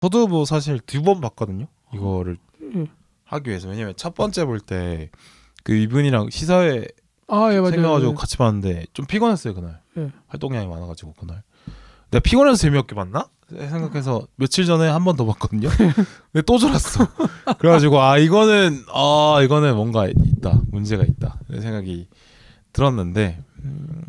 저도 뭐 사실 두 번 봤거든요. 이거를 예. 하기 위해서 왜냐면 첫 번째 볼 때 그 이분이랑 시사회 아, 예, 맞아요. 생겨가지고 예. 같이 봤는데 좀 피곤했어요 그날. 예. 활동량이 많아가지고 그날. 내가 피곤해서 재미없게 봤나? 생각해서 며칠 전에 한 번 더 봤거든요. 근데 또 졸았어. 그래가지고 아 이거는 아 이거는 뭔가 있다 문제가 있다 생각이 들었는데 음,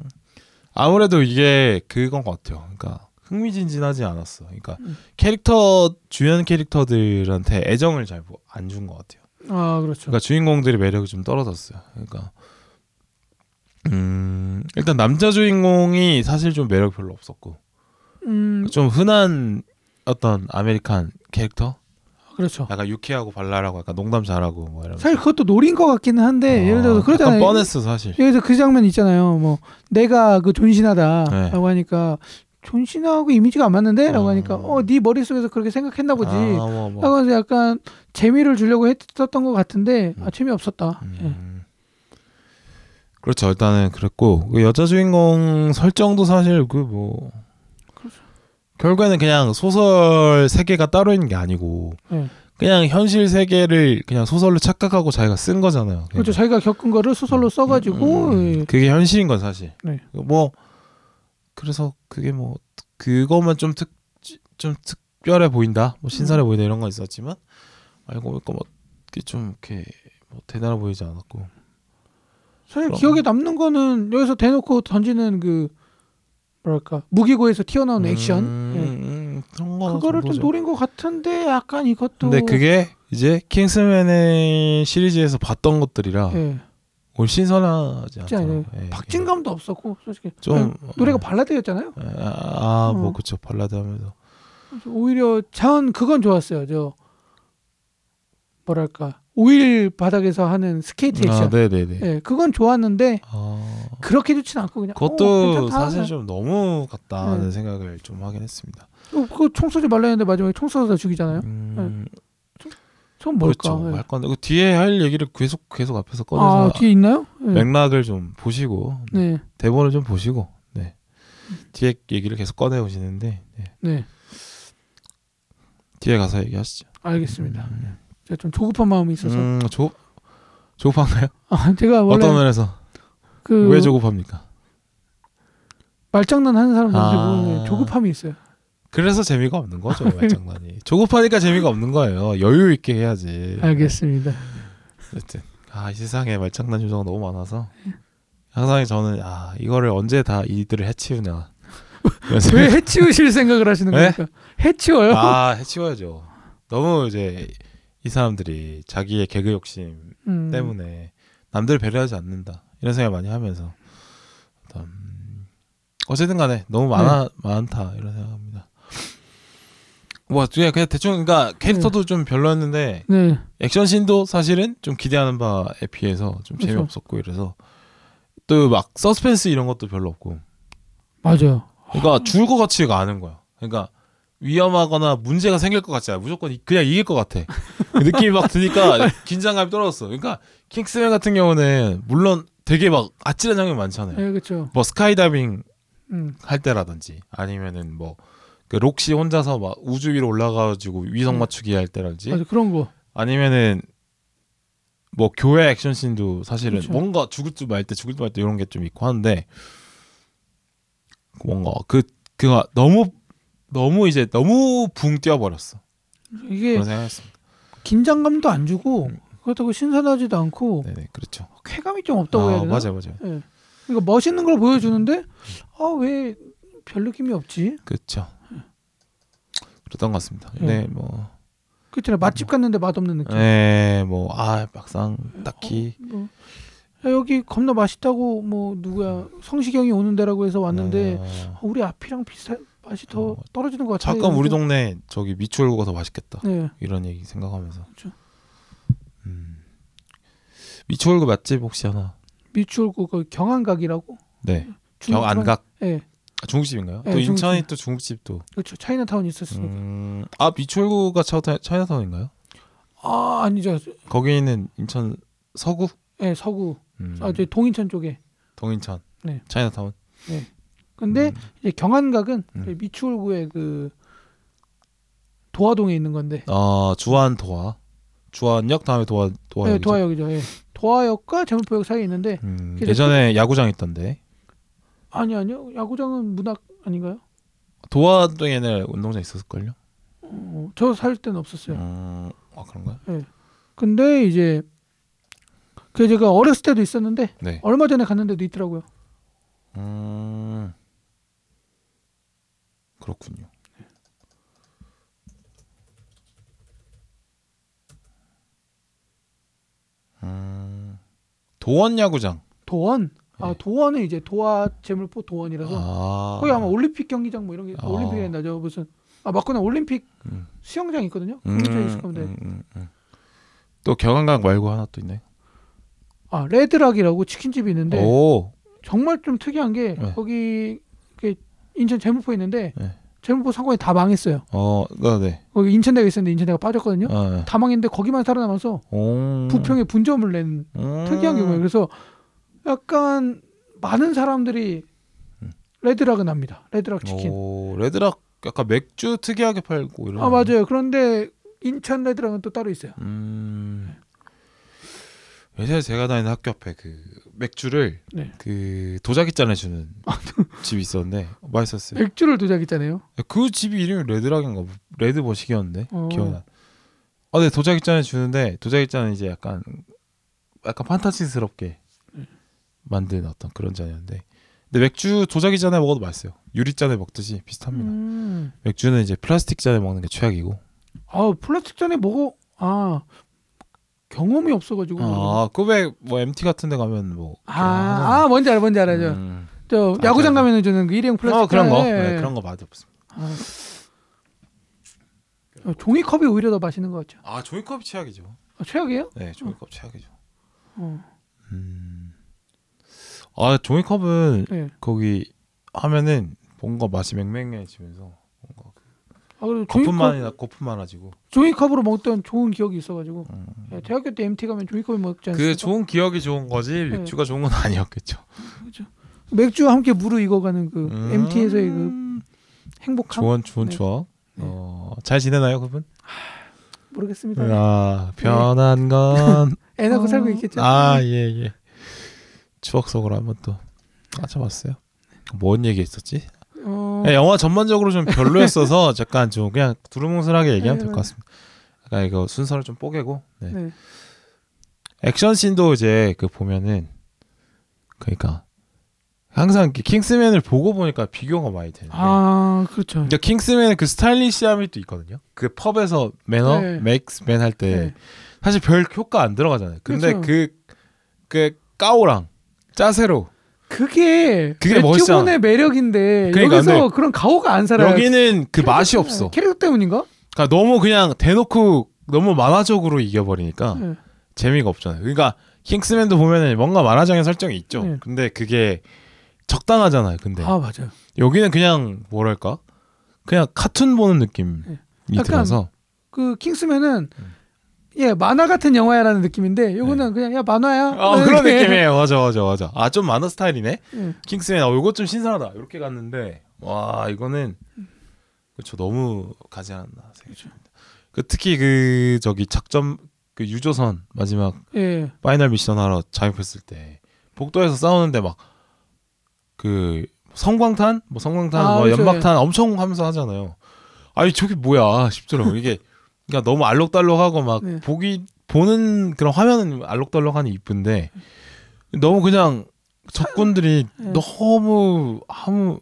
아무래도 이게 그건 것 같아요. 그러니까 흥미진진하지 않았어. 그러니까 음. 캐릭터 주연 캐릭터들한테 애정을 잘 안 준 것 같아요. 아, 그렇죠. 그러니까 주인공들의 매력이 좀 떨어졌어요. 그러니까 음 일단 남자 주인공이 사실 좀 매력 별로 없었고 음, 좀 흔한 어떤 American 캐릭터 그렇죠. 약간 유쾌하고 발랄하고 약간 농담 잘하고 뭐 이런 사실 그것도 노린 것 같기는 한데 예를 들어서 그러잖아요. 뻔했어 사실 여기서 그 장면 있잖아요. 뭐 내가 그 존 시나다라고 네. 하니까 존 시나하고 이미지가 안 맞는데 라고 어. 하니까 어 네 머릿속에서 그렇게 생각했나 보지. 아, 뭐, 뭐. 라고 해서 약간 재미를 주려고 했었던 것 같은데 아 재미없었다. 예. 음. 그렇죠 일단은 그랬고 그 여자 주인공 설정도 사실 그 뭐 그렇죠. 결국에는 그냥 소설 세계가 따로 있는 게 아니고 예. 그냥 현실 세계를 그냥 소설로 착각하고 자기가 쓴 거잖아요. 그렇죠. 자기가 겪은 거를 소설로 써가지고 음, 예. 그게 현실인 건 사실. 네. 뭐 그래서 그게 뭐 그것만 좀 특 좀 특별해 보인다, 뭐 신선해 보인다 이런 건 있었지만 알고 보니까 뭐 그게 좀 이렇게 뭐 대단해 보이지 않았고. 사실 그럼. 기억에 남는 거는 여기서 대놓고 던지는 그 뭐랄까 무기고에서 튀어나온 액션 음, 예. 음, 그런 거 그거를 좀 정도죠. 노린 것 같은데 약간 이것도 근데 그게 이제 킹스맨의 시리즈에서 봤던 것들이라 예. 올 신선하지 진짜 않더라고요. 예. 박진감도 없었고 솔직히 좀 노래가 어, 발라드였잖아요. 아, 뭐 어. 그쵸 발라드 하면서 오히려 전 그건 좋았어요. 저 뭐랄까 오일 바닥에서 하는 스케이트 액션. 아, 네네네. 예, 그건 좋았는데 아, 그렇게 좋진 않고 그냥 그것도 어. 사실 좀 너무 같다는 네. 생각을 좀 하긴 했습니다. 어, 그거 총 쏘지 말라 했는데 마지막에 총 쏘다 죽이잖아요. 음, 전 뭘까? 그렇죠. 예. 할 건데 그 뒤에 할 얘기를 계속 계속 앞에서 꺼내서 아 뒤에 있나요? 예. 맥락을 좀 보시고 네, 대본을 좀 보시고 네. 뒤에 얘기를 계속 꺼내 오시는데 네. 네, 뒤에 가서 얘기하시죠. 알겠습니다. 제가 좀 조급한 마음이 있어서 음, 조 조급한가요? 아, 제가 원래 어떤 면에서 그 왜 조급합니까? 말장난 하는 사람들한테 아. 보면 조급함이 있어요. 그래서 재미가 없는 거죠 말장난이. 조급하니까 재미가 없는 거예요. 여유 있게 해야지. 알겠습니다. 어쨌든 아 이 세상에 말장난 요소가 너무 많아서 항상 저는 아 이거를 언제 다 이들을 생각- 왜 해치우실 생각을 하시는 네? 겁니까? 해치워요? 아 해치워야죠. 너무 이제 이 사람들이 자기의 개그 욕심 음. 때문에 남들 배려하지 않는다 이런 생각 많이 하면서 음, 어쨌든 간에 너무 많아 네. 많다 이런 생각합니다. 뭐 그냥 그냥 대충 그러니까 캐릭터도 좀 별로였는데 네, 액션 씬도 사실은 좀 기대하는 바에 비해서 좀 그렇죠. 재미없었고 이래서 또 막 서스펜스 이런 것도 별로 없고 맞아요. 그러니까 죽을 것 같지가 않은 거야. 그러니까 위험하거나 문제가 생길 것 같지 않아. 무조건 이- 그냥 이길 것 같아. 그 느낌이 막 드니까 긴장감이 떨어졌어. 그러니까 킹스맨 같은 경우는 물론 되게 막 아찔한 장면 많잖아요. 네, 그렇죠. 뭐 스카이다이빙 음, 할 때라든지 아니면은 뭐 그 록시 혼자서 막 우주 위로 올라가가지고 위성 음. 맞추기 할 때라든지 맞아 그런 거. 아니면은 뭐 교회 액션 씬도 사실은 그렇죠. 뭔가 죽을 줄 말 때 죽을 줄 말 때 이런 게 좀 있고 하는데 뭔가 그 그가 너무 너무 이제 너무 붕 뛰어버렸어 이게 그런 생각했습니다. 긴장감도 안 주고 음. 그렇다고 신선하지도 않고 네네 그렇죠. 쾌감이 좀 없다고 해야 아, 되나? 맞아요 맞아요 예. 그러니까 멋있는 걸 보여주는데 아왜 별 느낌이 없지? 그렇죠. 그랬던 것 같습니다. 예. 근데 뭐 그렇잖아요. 맛집 갔는데 맛없는 느낌. 네, 뭐, 아, 막상, 딱히. 뭐, 야, 여기 겁나 맛있다고 뭐 누구야 성시경이 오는 데라고 해서 왔는데 어, 아, 우리 앞이랑 비슷한 맛이 더 어, 떨어지는 것 같아. 잠깐 우리. 동네 저기 미추홀구가 더 맛있겠다. 네. 이런 얘기 생각하면서. 그렇죠. 음. 미추홀구 맛집 혹시 하나? 미추홀구 그 경안각이라고. 네. 중국 경안각. 예. 아, 중국집인가요? 네, 또 인천에 중국집. 또 중국집도. 그렇죠. 차이나타운 있었으니까. 음, 아, 미추홀구가 차이나, 차이나타운인가요? 아 아니죠. 거기는 인천 서구? 예 서구. 음, 아저 동인천 쪽에. 동인천. 네. 차이나타운. 근데 음. 이제 경안각은 음. 그 미추홀구의 그 도화동에 있는 건데. 아 주한 도화 주한역 다음에 도화 도화 네, 도화역이죠. 예. 도화역과 제물포역 사이에 있는데 음, 예전에 야구장 있던데 아니 아니요. 야구장은 문학 아닌가요? 도화동에는 운동장 있었을걸요? 어, 저살 때는 없었어요. 음, 아 그런가요? 근데 이제 그 제가 어렸을 때도 있었는데 네. 얼마 전에 갔는데도 있더라고요. 음, 그렇군요. 음, 도원 야구장. 도원. 아 네. 도원은 이제 도화 제물포 도원이라서 아, 거기 아마 올림픽 경기장 뭐 이런 게 아. 올림픽에 나죠 무슨 아 맞구나 올림픽 음. 수영장 있거든요. 음, 거기서 있을 겁니다. 음, 음, 음. 또 경안강 말고 하나 또 있나요? 아 레드락이라고 치킨집이 있는데 오, 정말 좀 특이한 게 네. 거기 그 인천 제물포 있는데 네. 제물포 상권이 다 망했어요. 어, 네, 네. 거기 인천대가 있었는데 인천대가 빠졌거든요. 아, 네. 다 망했는데 거기만 살아남아서 오, 부평에 분점을 낸 음. 특이한 경우예요. 그래서 약간 많은 사람들이 음. 레드락은 합니다. 레드락 치킨. 오, 레드락 약간 맥주 특이하게 팔고 이런. 아 맞아요. 그런데 인천 레드락은 또 따로 있어요. 음. 예전에 제가 다니는 학교 앞에 그 맥주를 네. 그 도자기 잔에 주는 집이 있었는데 맛있었어요. 맥주를 도자기잖아요. 그 집이 이름이 레드락인가 뭐, 레드 머시기였는데 어. 기억나. 아, 네 도자기 잔에 주는데 도자기 잔은 이제 약간 약간 판타지스럽게 네. 만든 어떤 그런 잔이었는데. 근데 맥주 도자기 잔에 먹어도 맛있어요. 유리 잔에 먹듯이 비슷합니다. 음. 맥주는 이제 플라스틱 잔에 먹는 게 최악이고. 아 플라스틱 잔에 먹어. 아 경험이 없어가지고. 아, 꾸백 뭐 MT 같은 데 가면 뭐 아, 아 뭔지 알아, 뭔지 알아죠. 음. 저 아, 야구장 그래. 가면은 주는 그 일회용 플라스틱 어, 그런 거. 잔에. 네, 그런 거 맛이 없습니다. 아. 어, 종이컵이 오히려 더 맛있는 것 같죠. 아, 종이컵이 최악이죠. 아, 최악이에요? 네, 종이컵 최악이죠. 어. 음. 아, 종이컵은 네. 거기 하면은 뭔가 맛이 맹맹해지면서 뭔가 그 아, 그리고 종이컵, 거품만이나 거품 많아지고. 종이컵으로 먹던 좋은 기억이 있어가지고 음. 예, 대학교 때 MT 가면 종이컵을 먹지 않습니까? 그 좋은 기억이 좋은 거지 맥주가 좋은 건 아니었겠죠. 맥주와 함께 무르익어가는 그 음. MT에서의 그 행복함 좋은 좋은 네. 추억. 네. 어, 잘 지내나요, 그분? 모르겠습니다. 아, 변한 건 애 낳고 살고 있겠죠. 아, 예, 예. 추억 속으로 한번 또 빠져봤어요. 뭔 얘기 했었지? 어, 네, 영화 전반적으로 좀 별로였어서 잠깐 좀 그냥 두루뭉술하게 얘기하면 네, 될것 같습니다. 약간 이거 순서를 좀 뽀개고 네. 네. 액션 씬도 이제 그 보면은 그러니까 항상 킹스맨을 보고 보니까 비교가 많이 되는데 아 그렇죠. 근데 킹스맨은 그 스타일리시함이 또 있거든요. 그 펍에서 매너, 네. 메이크스 맨 할때 네. 사실 별 효과 안 들어가잖아요. 근데 그렇죠. 그, 그 까오랑 짜세로 그게 그게 멋있잖아. 맥주본의 매력인데 그러니까, 여기서 그런 가오가 안 살아요. 여기는 그 맛이 때문에- 없어. 캐릭터 때문인가? 그러니까 너무 그냥 대놓고 너무 만화적으로 이겨버리니까 네. 재미가 없잖아요. 그러니까 킹스맨도 보면은 뭔가 만화적인 설정이 있죠. 네. 근데 그게 적당하잖아요. 근데 아 맞아요. 여기는 그냥 뭐랄까 그냥 카툰 보는 느낌이 네. 들어서 그 킹스맨은 음. 예 만화 같은 영화야라는 느낌인데 요거는 그냥 야 만화야. 어, 네. 그런. 느낌이에요. 맞아, 맞아, 맞아. 아 좀 만화 스타일이네. 예. 킹스맨, 어 이거 좀 신선하다. 이렇게 갔는데 와 이거는 그렇죠 너무 가지 않았나 생각합니다. 그 특히 그 저기 작전 그 유조선 마지막 예. 파이널 미션 하러 잠입했을 때 복도에서 싸우는데 막 그 성광탄 뭐 성광탄 아, 뭐 그렇죠. 연막탄 엄청 하면서 하잖아요. 아니 저게 뭐야 싶더라고 이게 그러니까 너무 알록달록하고 막 네. 보기 보는 그런 화면은 알록달록하니 이쁜데 너무 그냥 적군들이 네. 너무 아무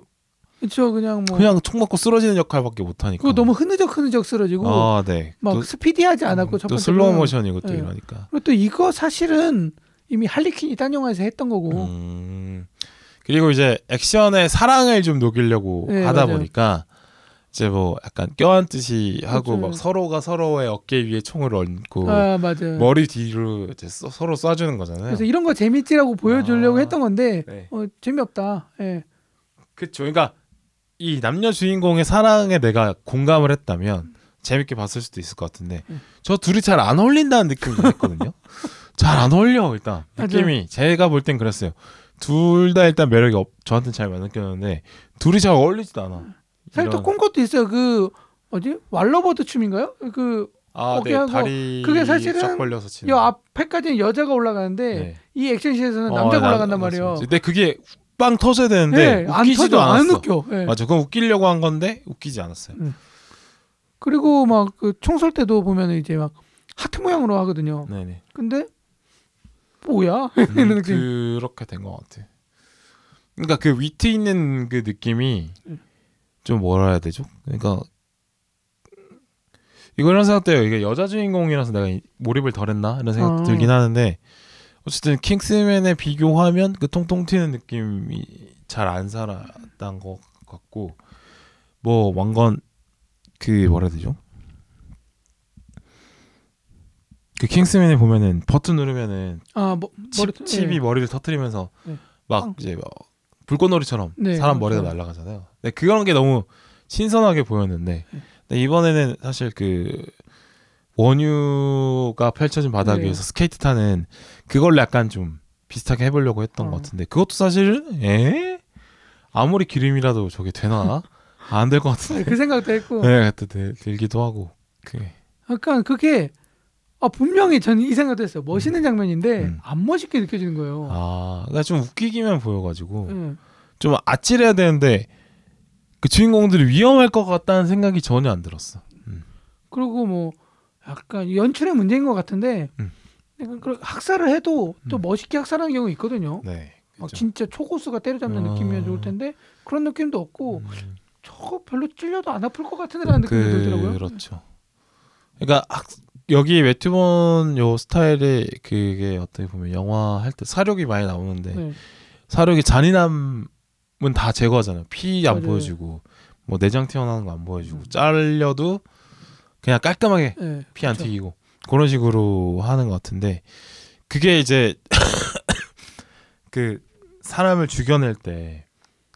그렇죠. 그냥 뭐 그냥 총 맞고 쓰러지는 역할밖에 못 하니까. 그거 너무 흐느적 흐느적 쓰러지고 아 네. 막 또, 스피디하지 않았고 첫또 슬로우 모션이고 또 네. 이러니까. 그리고 또 이거 사실은 이미 할리퀸이 딴 영화에서 했던 거고 음. 그리고 이제 액션에 사랑을 좀 녹이려고 네, 하다 맞아요. 보니까 이제 뭐 약간 껴안듯이 하고 그렇죠. 막 서로가 서로의 어깨 위에 총을 얹고 아 맞아요. 머리 뒤로 이제 서, 서로 쏴주는 거잖아요. 그래서 이런 거 재밌지라고 보여주려고 아. 했던 건데 네. 어, 재미없다. 예. 그쵸. 그러니까 이 남녀 주인공의 사랑에 내가 공감을 했다면 재밌게 봤을 수도 있을 것 같은데 음. 저 둘이 잘 안 어울린다는 느낌이 있거든요. 잘 안 어울려 일단 느낌이 제가 볼 땐 그랬어요. 둘 다 일단 매력이 없, 저한테는 잘 안 느꼈는데 둘이 잘 어울리지도 않아. 살짝 이런- 꼰 것도 있어요. 그 뭐지 왈러버드 춤인가요? 그 아, 네. 어깨하고 다리 그게 사실은 쫙 벌려서 치는. 이 앞에까지는 여자가 올라가는데 네. 이 액션씬에서는 어, 남자가 나- 올라간단 말이에요. 근데 그게 빵 터져야 되는데 네, 안 웃기지도 터져, 안 않았어. 웃겨. 네. 맞아. 그건 웃기려고 한 건데 웃기지 않았어요. 그리고 막 그 총쏠 때도 보면 이제 막 하트 모양으로 하거든요. 네네. 근데 뭐야? 음, 이런 느낌. 그렇게 된 것 같아. 그러니까 그 위트 있는 그 느낌이 음. 좀 뭐라 해야 되죠? 그러니까 이거 이런 생각돼요. 이게 여자 주인공이라서 내가 이- 몰입을 덜했나 이런 생각 어. 들긴 하는데 어쨌든 킹스맨에 비교하면 그 통통 튀는 느낌이 잘 안 살았던 것 같고 뭐 왕건 그 뭐라 해야 되죠? 그 킹스맨에 보면은 버튼 누르면은 아, 뭐, 머리 칩, 칩이 예. 머리를 터트리면서 네. 막 빵. 이제 뭐 불꽃놀이처럼 네, 사람 머리가 그렇죠. 날아가잖아요. 네, 그런 게 너무 신선하게 보였는데 네. 근데 이번에는 사실 그 원유가 펼쳐진 바닥 네. 위에서 스케이트 타는 그걸 약간 좀 비슷하게 해보려고 했던 어. 것 같은데 그것도 사실은 에 아무리 기름이라도 저게 되나 안 될 것 같은데 그 생각도 했고 네, 그때 들기도 하고 그 약간 그게 아 분명히 저는 이 생각도 했어요. 멋있는 장면인데 음. 안 멋있게 느껴지는 거예요. 아, 그러니까 좀 웃기기만 보여가지고 예. 좀 아찔해야 되는데 그 주인공들이 위험할 것 같다는 생각이 전혀 안 들었어. 그리고 뭐 약간 연출의 문제인 것 같은데 음. 그 학살을 해도 또 음. 멋있게 학살하는 경우 있거든요. 네. 막 그죠. 진짜 초고수가 때려잡는 어. 느낌이면 좋을 텐데 그런 느낌도 없고 음, 저거 별로 찔려도 안 아플 것 같은데라는 느낌이 들더라고요. 그렇죠. 그러니까 학, 여기 웨트본 요 스타일의 그게 어떻게 보면 영화 할 때 사력이 많이 나오는데 네. 사력이 잔인함은 다 제거하잖아요. 피 안 맞아요. 보여주고 뭐 내장 튀어나오는 거 안 보여주고 잘려도 그냥 깔끔하게 네. 피안 그렇죠. 튀기고 그런 식으로 하는 것 같은데 그게 이제 그 사람을 죽여낼 때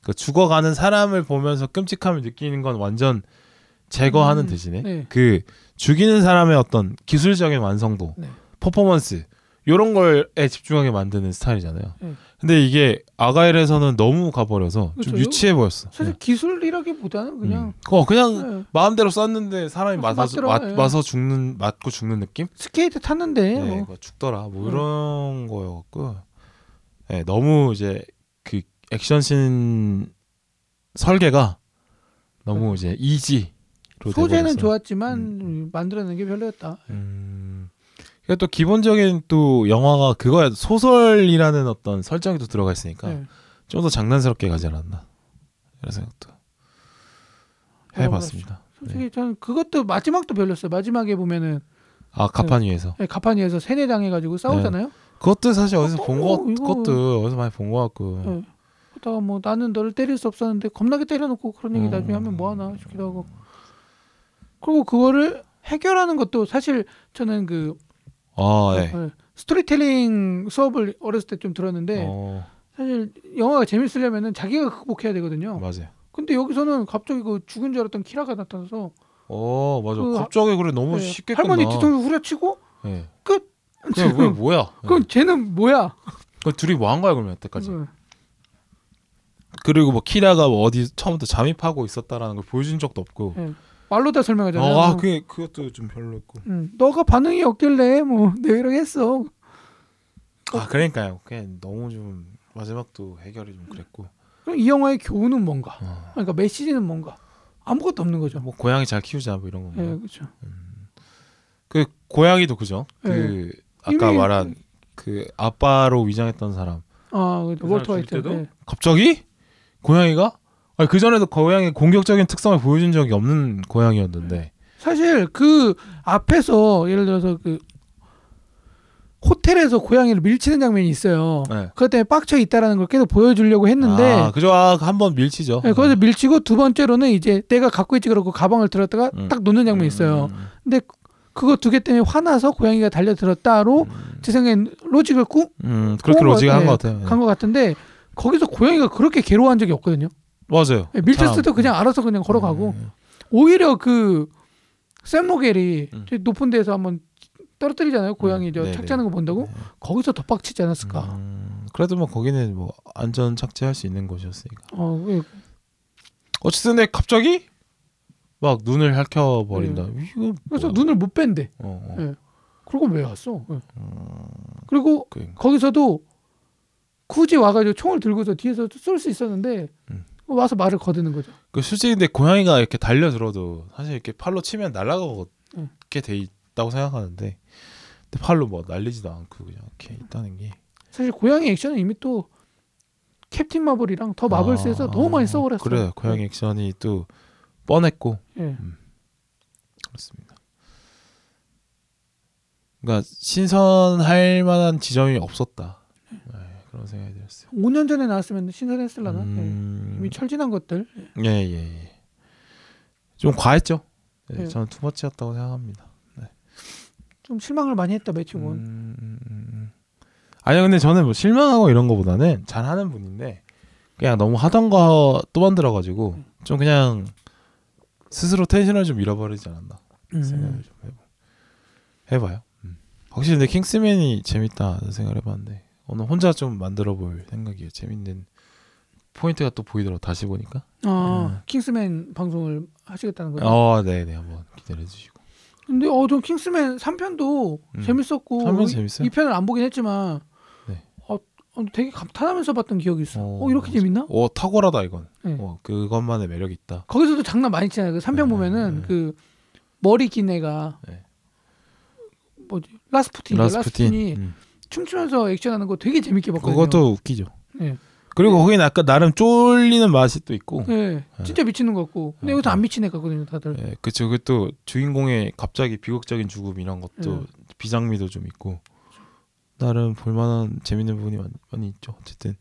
그 죽어가는 사람을 보면서 끔찍함을 느끼는 건 완전 제거하는 음, 대신에 네. 그 죽이는 사람의 어떤 기술적인 완성도, 네. 퍼포먼스 이런 걸에 집중하게 만드는 스타일이잖아요. 네. 근데 이게 아가일에서는 너무 가버려서 좀 그렇죠. 유치해 보였어. 사실 네. 기술이라기보다는 그냥 음. 어 그냥 네. 마음대로 쐈는데 사람이 맞- 맞아서 맞, 예. 맞아 죽는 맞고 죽는 느낌? 스케이트 탔는데 네, 뭐. 죽더라. 뭐 음. 이런 거였고, 네, 너무 이제 그 액션씬 설계가 너무 이제 easy로 소재는. 좋았지만 음. 만들어낸 게 별로였다. 음. 그또 기본적인 또 영화가 그거야 소설이라는 어떤 설정이 또 들어가 있으니까 네. 좀더 장난스럽게 가지 않았나 이런 생각도 해봤습니다. 솔직히 저는 그것도 마지막도 별로였어요. 마지막에 보면은 아 가판 위에서 네, 가판 위에서 세뇌 당해가지고 싸우잖아요. 그것도 사실 어디서 어, 본 거, 이거- 그것도 어디서 많이 본거 같고. 네. 그러다가 뭐 나는 너를 때릴 수 없었는데 겁나게 때려놓고 그런 얘기 음. 나중에 하면 뭐하나 싶기도 하고. 그리고 그거를 해결하는 것도 사실 저는 그 아, 네. 어, 스토리텔링 수업을 어렸을 때 좀 들었는데 어, 사실 영화가 재밌으려면은 자기가 극복해야 되거든요. 맞아요. 근데 여기서는 갑자기 그 죽은 줄 알았던 키라가 나타나서 어, 맞아. 그 갑자기 그래 너무 네, 쉽게 할머니. 뒤통수 후려치고 네. 끝. 그냥 왜 뭐야? 네. 그럼 쟤는 뭐야? 그 둘이 뭐 한 거야 그러면 여태까지? 네. 그리고 뭐 키라가 뭐 어디 처음부터 잠입하고 있었다라는 걸 보여준 적도 없고. 네. 말로 다 설명하잖아요. 어, 아, 그 그것도 좀 별로였고. 음, 너가 반응이 없길래 뭐 이렇게 했어. 아, 그러니까요. 그냥 너무 좀 마지막도 해결이 좀 그랬고. 그럼 이 영화의 교훈은 뭔가? 어. 그러니까 메시지는 뭔가? 아무것도 없는 거죠. 뭐 고양이 잘 키우자 뭐 이런 건가. 예, 그렇죠. 그 고양이도 그죠? 네. 그 아까 이미- 말한 그 아빠로 위장했던 사람. 아. 그 사람 화이트. 예. 갑자기 고양이가 그 전에도 고양이 공격적인 특성을 보여준 적이 없는 고양이였는데 사실 그 앞에서 예를 들어서 그 호텔에서 고양이를 밀치는 장면이 있어요. 네. 그것 때문에 빡쳐 있다라는 걸 계속 보여주려고 했는데 아 그죠 아, 한번 밀치죠 네, 거기서 밀치고 두 번째로는 이제 내가 갖고 있지 그러고 가방을 들었다가 음. 딱 놓는 장면이 있어요. 음, 근데 그거 두 개 때문에 화나서 고양이가 달려들었다로 제 생각엔 로직을 꾹 음, 그렇게 그런 거 로지가 한 같아. 것 같아요 네. 간것 같은데 거기서 고양이가 그렇게 괴로워한 적이 없거든요. 맞아요 네, 밀쳤을 때 참. 그냥 알아서 그냥 걸어가고 음, 오히려 그샘 로겔이 음. 저 높은 데서 한번 떨어뜨리잖아요. 고양이 음, 저 네네. 착지하는 거 본다고 네. 거기서 더 빡치지 않았을까. 음, 그래도 뭐 거기는 뭐 안전 착지할 수 있는 곳이었으니까 어, 예. 어쨌든 갑자기 막 눈을 핥혀 버린다. 이거 그래서 뭐야? 눈을 못 뺀대. 어, 어. 예. 그리고 왜 왔어? 예. 음, 그리고 그러니까. 거기서도 굳이 와가지고 총을 들고서 뒤에서 쏠 수 있었는데 음. 와서 말을 거드는 거죠. 그 근데 고양이가 이렇게 달려들어도 사실 이렇게 팔로 치면 날아가게 응. 돼 있다고 생각하는데 근데 팔로 뭐 날리지도 않고 그냥 이렇게 있다는 게 사실 고양이 액션은 이미 또 캡틴 마블이랑 더 마블스에서 아, 너무 많이 써버렸어요. 그래 고양이 액션이 또 뻔했고 예. 그렇습니다. 그러니까 신선할 만한 지점이 없었다. 네, 그런 생각이 들었어요. 5년 전에 나왔으면 신선했을라나. 예. 음, 이미 철진한 것들. 예, 예, 예. 좀 과했죠. 네, 예. 저는 투머치였다고 생각합니다. 좀 실망을 많이 했다 매튜 본. 음, 음, 음. 아니요, 근데 저는 뭐 실망하고 이런 거보다는 잘하는 분인데 그냥 너무 하던 거 또 만들어가지고 좀 그냥 스스로 텐션을 좀 잃어버리지 않았나 생각을 음. 좀 해보, 해봐요. 음. 확실히 근데 킹스맨이 재밌다는 생각을 해봤는데 오늘 혼자 좀 만들어 볼 생각이에요. 재밌는 포인트가 또 보이더라고 다시 보니까. 아 음. 킹스맨 방송을 하시겠다는 거죠. 어, 네, 네, 한번 기대해 주시고. 근데 어 전 킹스맨 3편도 음. 재밌었고 3편 재밌어요? 2편을 안 보긴 했지만 네. 어, 어, 되게 감탄하면서 봤던 기억이 있어. 어, 어, 이렇게 맞아. 재밌나? 어, 탁월하다 이건. 네. 어, 그것만의 매력이 있다. 거기서도 장난 많이 치잖아요. 그 3편 네, 보면은 네. 그 머리 긴 애가 네. 뭐지 라스푸틴 라스푸틴이 음. 춤추면서 액션하는 거 되게 재밌게 봤거든요. 그것도 웃기죠. 네. 그리고 거기는 약간 나름 쫄리는 맛이 또 있고. 네, 진짜 미치는 것 같고. 근데 어, 여기서 어. 안애 같거든요, 다들. 예, 그쵸. 그또 주인공의 갑자기 비극적인 죽음 이런 것도 네. 비장미도 좀 있고 나름 볼만한 재밌는 부분이 많이, 많이 있죠. 어쨌든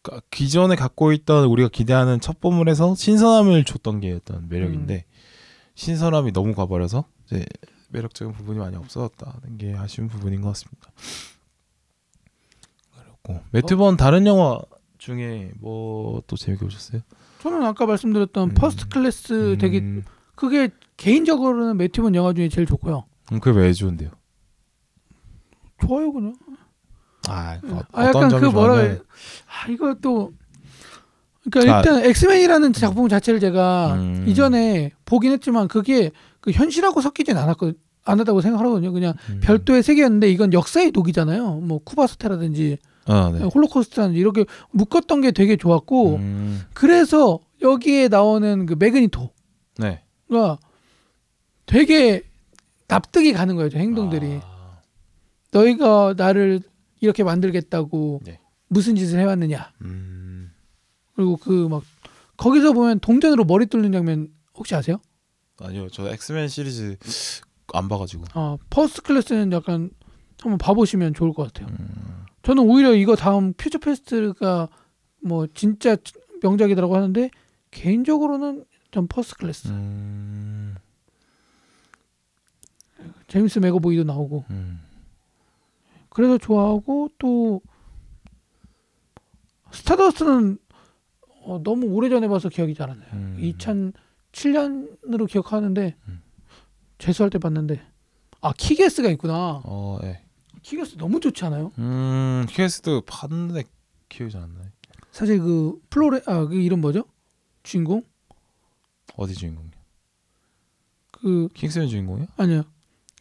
그러니까 기존에 갖고 있던 우리가 기대하는 첫 보물에서 신선함을 줬던 게 어떤 매력인데 음. 신선함이 너무 가버려서 이제 매력적인 부분이 많이 없어졌다는 게 아쉬운 부분인 것 같습니다. 그리고 매튜 본 다른 영화 중에 뭐 또 재밌게 보셨어요? 저는 아까 말씀드렸던 음. First Class 되게 음, 그게 개인적으로는 매튜본 영화 중에 제일 좋고요. 음, 그게 왜 좋은데요? 좋아요 그냥. 아, 어, 아 약간 그 뭐라 좋아하냐? 그래. 아 이거 또 그러니까 자, 일단 엑스맨이라는 작품 자체를 제가 음. 이전에 보긴 했지만 그게 그 현실하고 섞이진 않았거 않았다고 생각하거든요. 그냥 음. 별도의 세계였는데 이건 역사의 독이잖아요. 뭐 쿠바 사태라든지 아, 네. 홀로코스트라든지 이렇게 묶었던 게 되게 좋았고 음, 그래서 여기에 나오는 그 매그니토가 네. 되게 납득이 가는 거예요. 저 행동들이 아, 너희가 나를 이렇게 만들겠다고 네. 무슨 짓을 해왔느냐 음, 그리고 그 막 거기서 보면 동전으로 머리 뚫는 장면 혹시 아세요? 아니요, 저 엑스맨 시리즈 안 봐가지고. 아 First Class는 약간 한번 봐보시면 좋을 것 같아요. 음, 저는 오히려 이거 다음 Future Past가 뭐 진짜 명작이라고 하는데 개인적으로는 전 First Class 음, 제임스 맥어보이도 나오고 음. 그래서 좋아하고 또 Stardust는 어, 너무 오래전에 봐서 기억이 잘 안 나요. 음. 2007년으로 기억하는데 음. 재수할 때 봤는데 아 킥애스가 있구나. 어, 예. 킥애스 너무 좋지 않아요? 음, 킥애스 봤는데 기억이 잘 안 나요. 사실 그 플로레 아그 이름 뭐죠? 주인공 어디 주인공이요? 그 킹스맨 주인공이요? 아니요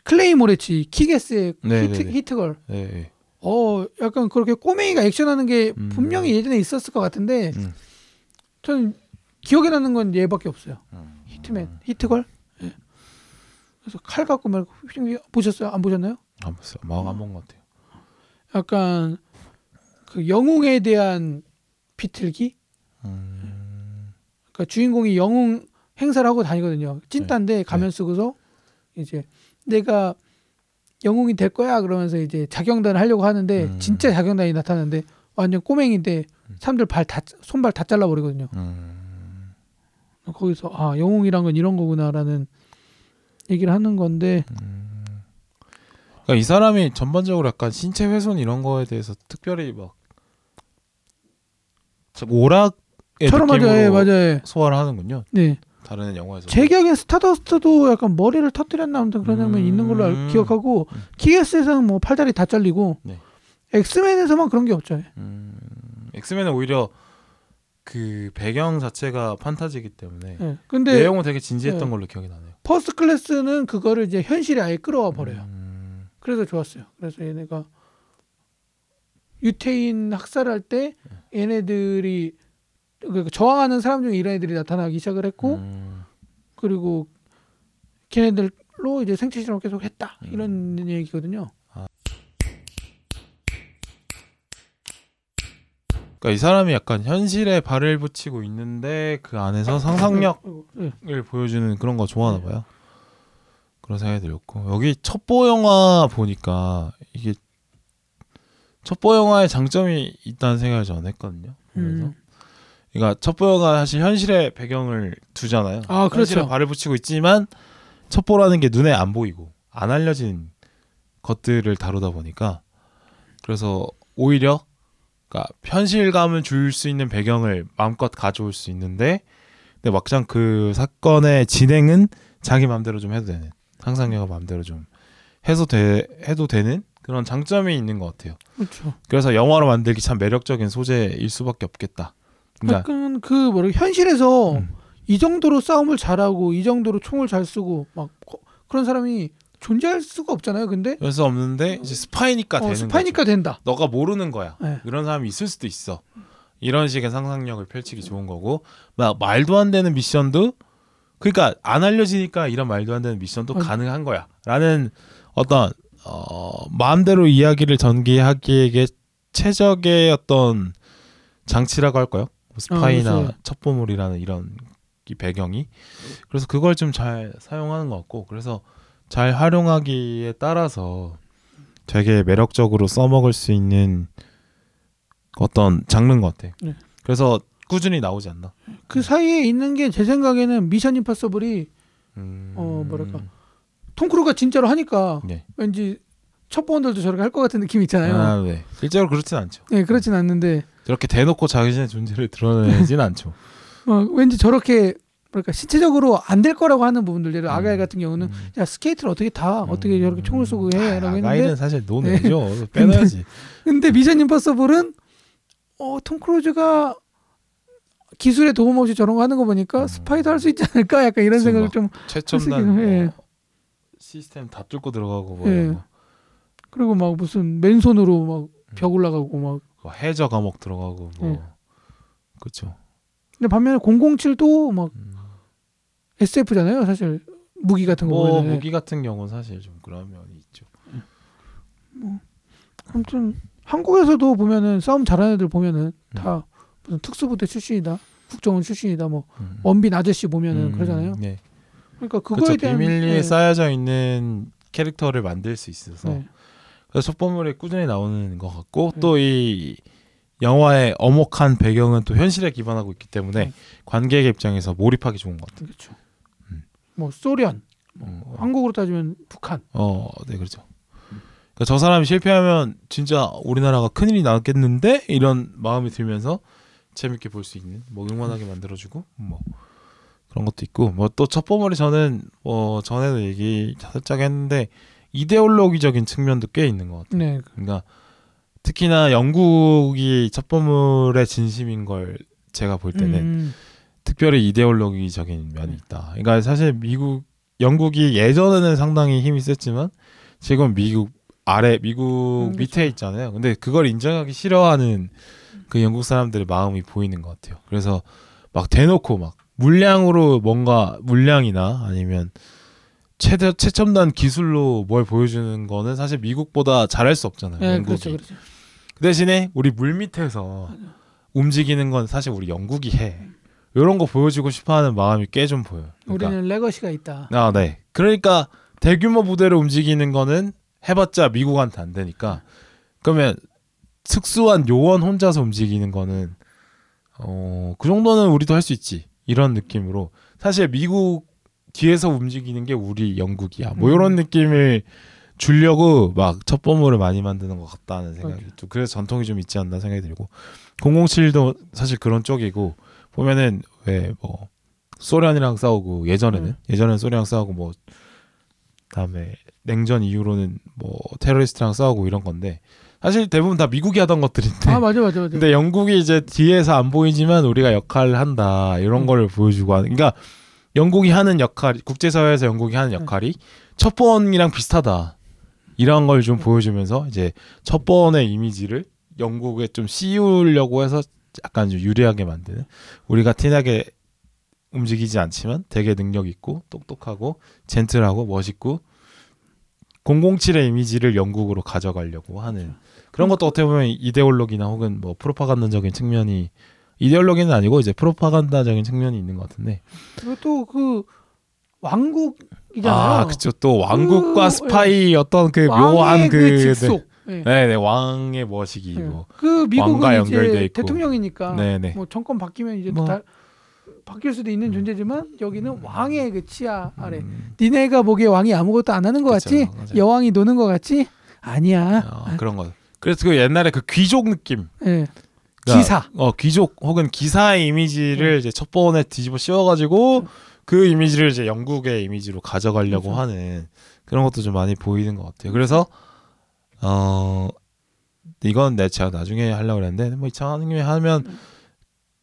클로이 모레츠 킥애스의 네, 히트, 네, 네. 힛걸. 예, 예. 어 약간 그렇게 꼬맹이가 액션하는 게 음. 분명히 예전에 있었을 것 같은데 음. 저는 기억에 나는 건 얘밖에 없어요. 음. 히트맨 히트걸. 예. 그래서 칼 갖고 말고 휘핑 보셨어요? 안 보셨나요? 안 봤어요. 마음 안본 것 같아요. 약간 그 영웅에 대한 비틀기. 음, 그러니까 주인공이 영웅 행사를 하고 다니거든요. 찐따인데 가면 네. 쓰고서 이제 내가 영웅이 될 거야 그러면서 이제 자경단을 하려고 하는데 음. 진짜 자경단이 나타나는데 완전 꼬맹인데 사람들 발 다 손발 다 잘라 버리거든요. 음, 거기서 아 영웅이란 건 이런 거구나라는 얘기를 하는 건데 음. 그러니까 이 사람이 전반적으로 약간 신체 훼손 이런 거에 대해서 특별히 막 오락의 느낌으로 예, 맞아요. 소화를 하는군요. 네, 다른 영화에서. 제 기억엔 스타더스트도 약간 머리를 터뜨렸나 아무튼 그런 장면이 음. 있는 걸로 알- 기억하고 음. 키게스에서는 뭐 팔다리 다 잘리고 네. 엑스맨에서만 그런 게 없죠. 음, 엑스맨은 오히려 그 배경 자체가 판타지이기 때문에 예. 근데 내용은 되게 진지했던 네. 걸로 기억이 나네요. First Class는 그거를 이제 현실에 아예 끌어와 버려요. 음, 그래서 좋았어요. 그래서 얘네가 유태인 학살할 때 얘네들이 그 저항하는 사람 중에 이런 애들이 나타나기 시작을 했고 음, 그리고 걔네들로 이제 생체 실험을 계속 했다 음. 이런 얘기거든요. 그러니까 이 사람이 약간 현실에 발을 붙이고 있는데 그 안에서 상상력을 예. 보여주는 그런 거 좋아하나 봐요. 그런 생각이 들었고 여기 첩보 영화 보니까 이게 첩보 영화의 장점이 있다는 생각을 저는 했거든요. 그래서 음. 그러니까 첩보 영화 사실 현실의 배경을 두잖아요. 아, 그렇죠. 현실에 발을 붙이고 있지만 첩보라는 게 눈에 안 보이고 안 알려진 것들을 다루다 보니까 그래서 오히려 그러니까 현실감을 줄 수 있는 배경을 마음껏 가져올 수 있는데 근데 막상 그 사건의 진행은 자기 마음대로 좀 해도 되는 상상력을 마음대로 좀 해도 돼 해도 되는 그런 장점이 있는 것 같아요. 그렇죠. 그래서 영화로 만들기 참 매력적인 소재일 수밖에 없겠다. 그러니까 약간 그 뭐라 현실에서 음. 이 정도로 싸움을 잘하고 이 정도로 총을 잘 쓰고 막 거- 그런 사람이 존재할 수가 없잖아요. 근데 그래서 없는데 이제 스파이니까 어, 되는 스파이니까 거죠. 된다. 너가 모르는 거야. 네. 이런 사람이 있을 수도 있어. 이런 식의 상상력을 펼치기 좋은 거고 막 말도 안 되는 미션도 그러니까 안 알려지니까 이런 말도 안 되는 미션도 어. 가능한 거야라는 어떤 어, 마음대로 이야기를 전개하기에 최적의 어떤 장치라고 할까요? 뭐 스파이나 그렇죠. 첩보물이라는 이런 이 배경이 그래서 그걸 좀 잘 사용하는 것 같고 그래서 잘 활용하기에 따라서 되게 매력적으로 써먹을 수 있는 어떤 장르인 것 같아. 네. 그래서 꾸준히 나오지 않나. 그 사이에 있는 게 제 생각에는 미션 임파서블이 음... 어, 뭐랄까. 톰 크루가 진짜로 하니까 네. 왠지 첩보원들도 저렇게 할 것 같은 느낌 있잖아요. 아, 네. 실제로 그렇진 않죠. 네, 그렇진 않는데 저렇게 대놓고 자신의 존재를 드러내진 않죠. 어, 왠지 저렇게 뭐랄까 신체적으로 안 될 거라고 하는 부분들 예를 들어 아가일 같은 경우는 음. 야 스케이트를 어떻게 타 어떻게 음. 저렇게 총을 쏘고 해라고 아, 했는데 아이는 사실 논외죠. 빼놔야지. 근데 미션 임파서블은 어, 톰 크루즈가 기술의 도움 없이 저런 거 하는 거 보니까 음. 스파이도 할 수 있지 않을까 약간 이런 생각을 막좀 최첨단 솔직히, 예. 뭐 시스템 다 뚫고 들어가고 뭐, 예. 그리고 막 무슨 맨손으로 막 음. 벽 올라가고 막 뭐 해저 감옥 들어가고 뭐 예. 그렇죠. 근데 반면에 007도 막 음. SF잖아요 사실 무기 같은 거 뭐 보면 무기 같은 경우는 사실 좀 그런 면이 있죠. 아무튼 한국에서도 보면은 싸움 잘하는 애들 보면은 음. 다 무슨 특수부대 출신이다 국정원 출신이다 뭐 음. 원빈 아저씨 보면은 음, 그러잖아요 네. 그러니까 그거에 그렇죠. 대한 비밀리에 예, 쌓여져 있는 캐릭터를 만들 수 있어서 네. 그래서 첩보물에 꾸준히 나오는 것 같고 네. 또이 영화의 엄혹한 배경은 또 현실에 기반하고 있기 때문에 네. 관객의 입장에서 몰입하기 좋은 것 같아요. 그렇죠 음. 뭐 소련 어, 어. 한국으로 따지면 북한 어, 네 그렇죠. 그러니까 저 사람이 실패하면 진짜 우리나라가 큰일이 나겠는데 이런 마음이 들면서 재밌게 볼 수 있는 뭐 응원하게 만들어주고 뭐 그런 것도 있고 뭐또 첩보물이 저는 뭐 전에도 얘기 살짝 했는데 이데올로기적인 측면도 꽤 있는 것 같아요. 네 그러니까 특히나 영국이 첩보물의 진심인 걸 제가 볼 때는 음, 특별히 이데올로기적인 면이 있다. 그러니까 사실 미국 영국이 예전에는 상당히 힘이 셌지만 지금 미국 아래 미국 음, 밑에 있잖아요. 근데 그걸 인정하기 싫어하는 그 영국 사람들의 마음이 보이는 것 같아요. 그래서 막 대놓고 막 물량으로 뭔가 물량이나 아니면 최대 최첨단 기술로 뭘 보여주는 거는 사실 미국보다 잘할 수 없잖아요. 네 영국이. 그렇죠 그렇죠 그 대신에 우리 물 밑에서 움직이는 건 사실 우리 영국이 해. 이런 거 보여주고 싶어하는 마음이 꽤 좀 보여요. 그러니까, 우리는 레거시가 있다 아, 네. 그러니까 대규모 부대로 움직이는 거는 해봤자 미국한테 안 되니까 그러면 특수한 요원 혼자서 움직이는 거는 어, 그 정도는 우리도 할 수 있지. 이런 느낌으로 사실 미국 뒤에서 움직이는 게 우리 영국이야. 뭐 음. 이런 느낌을 주려고 막 첩보물을 많이 만드는 것 같다는 생각이. 또 그래서 전통이 좀 있지 않나 생각이 들고 007도 사실 그런 쪽이고 보면은 왜 뭐 소련이랑 싸우고 예전에는 음. 예전에는 소련이랑 싸우고 뭐 다음에 냉전 이후로는 뭐 테러리스트랑 싸우고 이런 건데 사실 대부분 다 미국이 하던 것들인데 아 맞아 맞아 맞아. 근데 영국이 이제 뒤에서 안 보이지만 우리가 역할을 한다 이런 음. 거를 보여주고 하는 그러니까 영국이 하는 역할 국제사회에서 영국이 하는 역할이 첫 번이랑 비슷하다 이런 걸좀 음. 보여주면서 이제 첫 번의 이미지를 영국에 좀 씌우려고 해서 약간 좀 유리하게 만드는 우리가 티나게 움직이지 않지만 되게 능력 있고 똑똑하고 젠틀하고 멋있고 007의 이미지를 영국으로 가져가려고 하는 그런 것도 어떻게 보면 이데올로기나 혹은 뭐 프로파간다적인 측면이 이데올로기는 아니고 이제 프로파간다적인 측면이 있는 것 같은데 그리고 또그 왕국이잖아요. 아 그쵸 또 왕국과 그, 스파이 어떤 그 묘한 그, 그. 네. 네. 네네 왕의 머시기 네. 뭐 그 미국은 왕과 연결돼 이제 있고. 대통령이니까 네 네 뭐 정권 바뀌면 이제 뭐. 다 바뀔 수도 있는 존재지만 여기는 왕의 그 치아 아래. 음, 니네가 보기에 왕이 아무것도 안 하는 것 그쵸, 같지? 맞아요. 여왕이 노는 것 같지? 아니야. 어, 그런 거 그래서 그 옛날에 그 귀족 느낌 예. 그러니까 기사. 어 귀족 혹은 기사의 이미지를 이제 첫 번에 뒤집어 씌워가지고 그 이미지를 이제 영국의 이미지로 가져가려고 그렇죠. 하는 그런 것도 좀 많이 보이는 것 같아요. 그래서 어 이건 내 제가 나중에 하려고 그랬는데 뭐 이창환님이 하면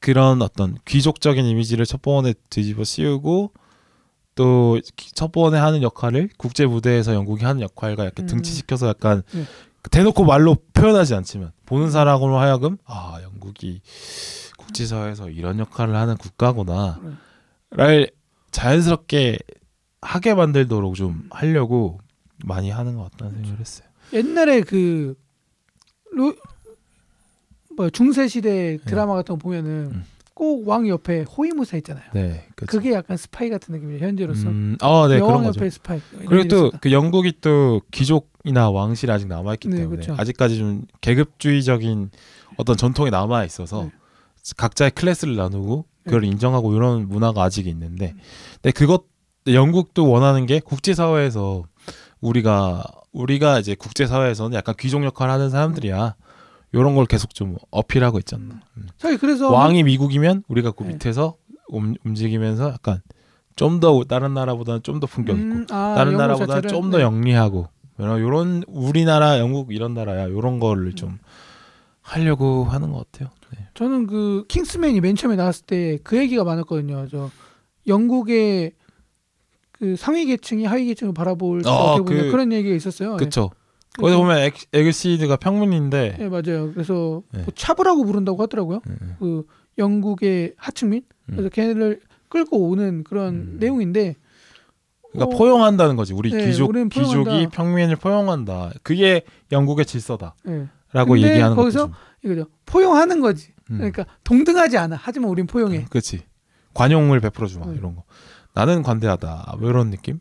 그런 어떤 귀족적인 이미지를 첫 번에 뒤집어 씌우고 또첫 번에 하는 역할을 국제 무대에서 영국이 하는 역할과 약간 음. 등치시켜서 약간 네. 대놓고 말로 표현하지 않지만 보는 사람으로 하여금 아 영국이 국제사회에서 이런 역할을 하는 국가구나를 자연스럽게 하게 만들도록 좀 하려고 많이 하는 것 같다는 생각을 했어요. 옛날에 그 로, 뭐 중세 시대 드라마 같은 거 보면은 음. 꼭 왕 옆에 호위무사 있잖아요. 네, 그렇죠. 그게 약간 스파이 같은 느낌이에요. 현재로서. 음, 아, 네 그런 여왕 거죠. 옆에 스파이. 이런 그리고 게 또. 그 영국이 또 귀족이나 왕실이 아직 남아 있기 네, 때문에 그렇죠. 아직까지 좀 계급주의적인 어떤 전통이 남아 있어서 네. 각자의 클래스를 나누고 그걸 인정하고 이런 문화가 아직 있는데 근데 그것 영국도 원하는 게 국제 사회에서 우리가 우리가 이제 국제 사회에서는 약간 귀족 역할을 하는 사람들이야. 이런 걸 계속 좀 어필하고 있잖아. 음. 저희 그래서 왕이 미국이면 우리가 그 네. 밑에서 움, 움직이면서 약간 좀 더 다른 나라보다는 좀 더 품격 있고 음, 아, 다른 영국 나라보다 자체를- 좀더 네. 영리하고 이런 요런 우리나라 영국 이런 나라야 요런 거를 좀 하려고 하는 것 같아요. 네. 저는 그 킹스맨이 맨 처음에 나왔을 때 그 얘기가 많았거든요. 저 영국의 그 상위 계층이 하위 계층을 바라볼 때 아, 어떻게 보면 그- 그런 얘기가 있었어요. 그쵸. 네. 거기 보면 에, 에그시가 평민인데 네, 맞아요. 그래서 네. 뭐 chav라고 부른다고 하더라고요. 음, 그 영국의 하층민 그래서 걔네를 끌고 오는 그런 음. 내용인데 그러니까 어, 포용한다는 거지. 우리 네, 귀족 귀족이. 평민을 포용한다. 그게 영국의 질서다 라고 네, 근데 얘기하는 거기서 거죠. 이거죠. 포용하는 거지. 음. 그러니까 동등하지 않아. 하지만 우린 포용해. 그렇지. 관용을 베풀어 주마 네. 이런 거. 나는 관대하다. 뭐 이런 느낌?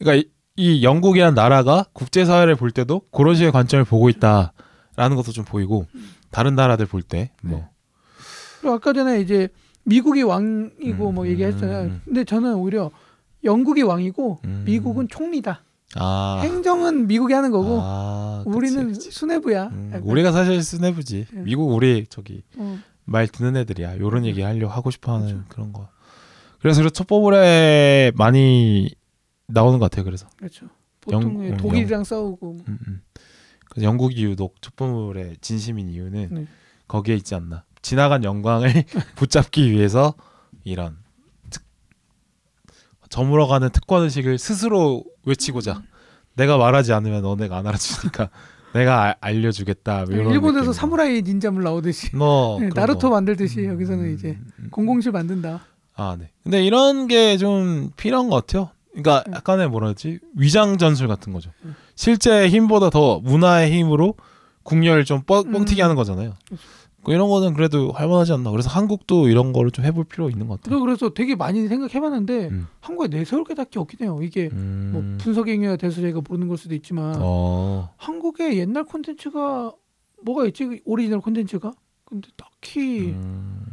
그러니까 이, 이 영국이란 나라가 국제 사회를 볼 때도 그런 식의 관점을 보고 있다라는 것도 좀 보이고 다른 나라들 볼 때 뭐. 네. 그리고 아까 전에 이제 미국이 왕이고 음, 뭐 얘기했잖아요. 음. 근데 저는 오히려 영국이 왕이고 음. 미국은 총리다. 아. 행정은 미국이 하는 거고 아, 그치, 우리는 그치. 수뇌부야. 음. 우리가 사실 스네부지. 네. 미국 우리 저기 어, 말 듣는 애들이야. 요런 얘기 하려 하고 싶어하는 그렇죠. 그런 거. 그래서 그 첩보물에 많이 나오는 것 같아요. 그래서 그렇죠. 영- 보통 영- 독일이랑 싸우고 뭐. 음, 음. 그래서 영국이 유독 첩보물의 진심인 이유는 네. 거기에 있지 않나. 지나간 영광을 붙잡기 위해서 이런 특, 저물어가는 특권 의식을 스스로 외치고자 내가 말하지 않으면 너네가 안 알아주니까 내가 알- 알려주겠다. 뭐 일본에서 느낌으로. 사무라이 닌자물 나오듯이 뭐 네, 나루토 거. 만들듯이 음, 여기서는 이제 음, 공공실 만든다. 아 네. 근데 이런 게 좀 필요한 것 같아요. 그러니까 음. 약간의 뭐라지 위장 전술 같은 거죠. 음. 실제 힘보다 더 문화의 힘으로 국력을 좀 뻥, 음. 하는 거잖아요. 그렇죠. 그 이런 거는 그래도 할만하지 않나. 그래서 한국도 이런 거를 좀 해볼 필요 있는 것 같아요. 그래서 되게 많이 생각해봤는데 음. 한국에 내세울 게 딱히 없긴 해요. 이게 음. 뭐 분석행위가 돼서 저희가 모르는 걸 수도 있지만 어. 한국의 옛날 콘텐츠가 뭐가 있지? 오리지널 콘텐츠가? 근데 딱히 음.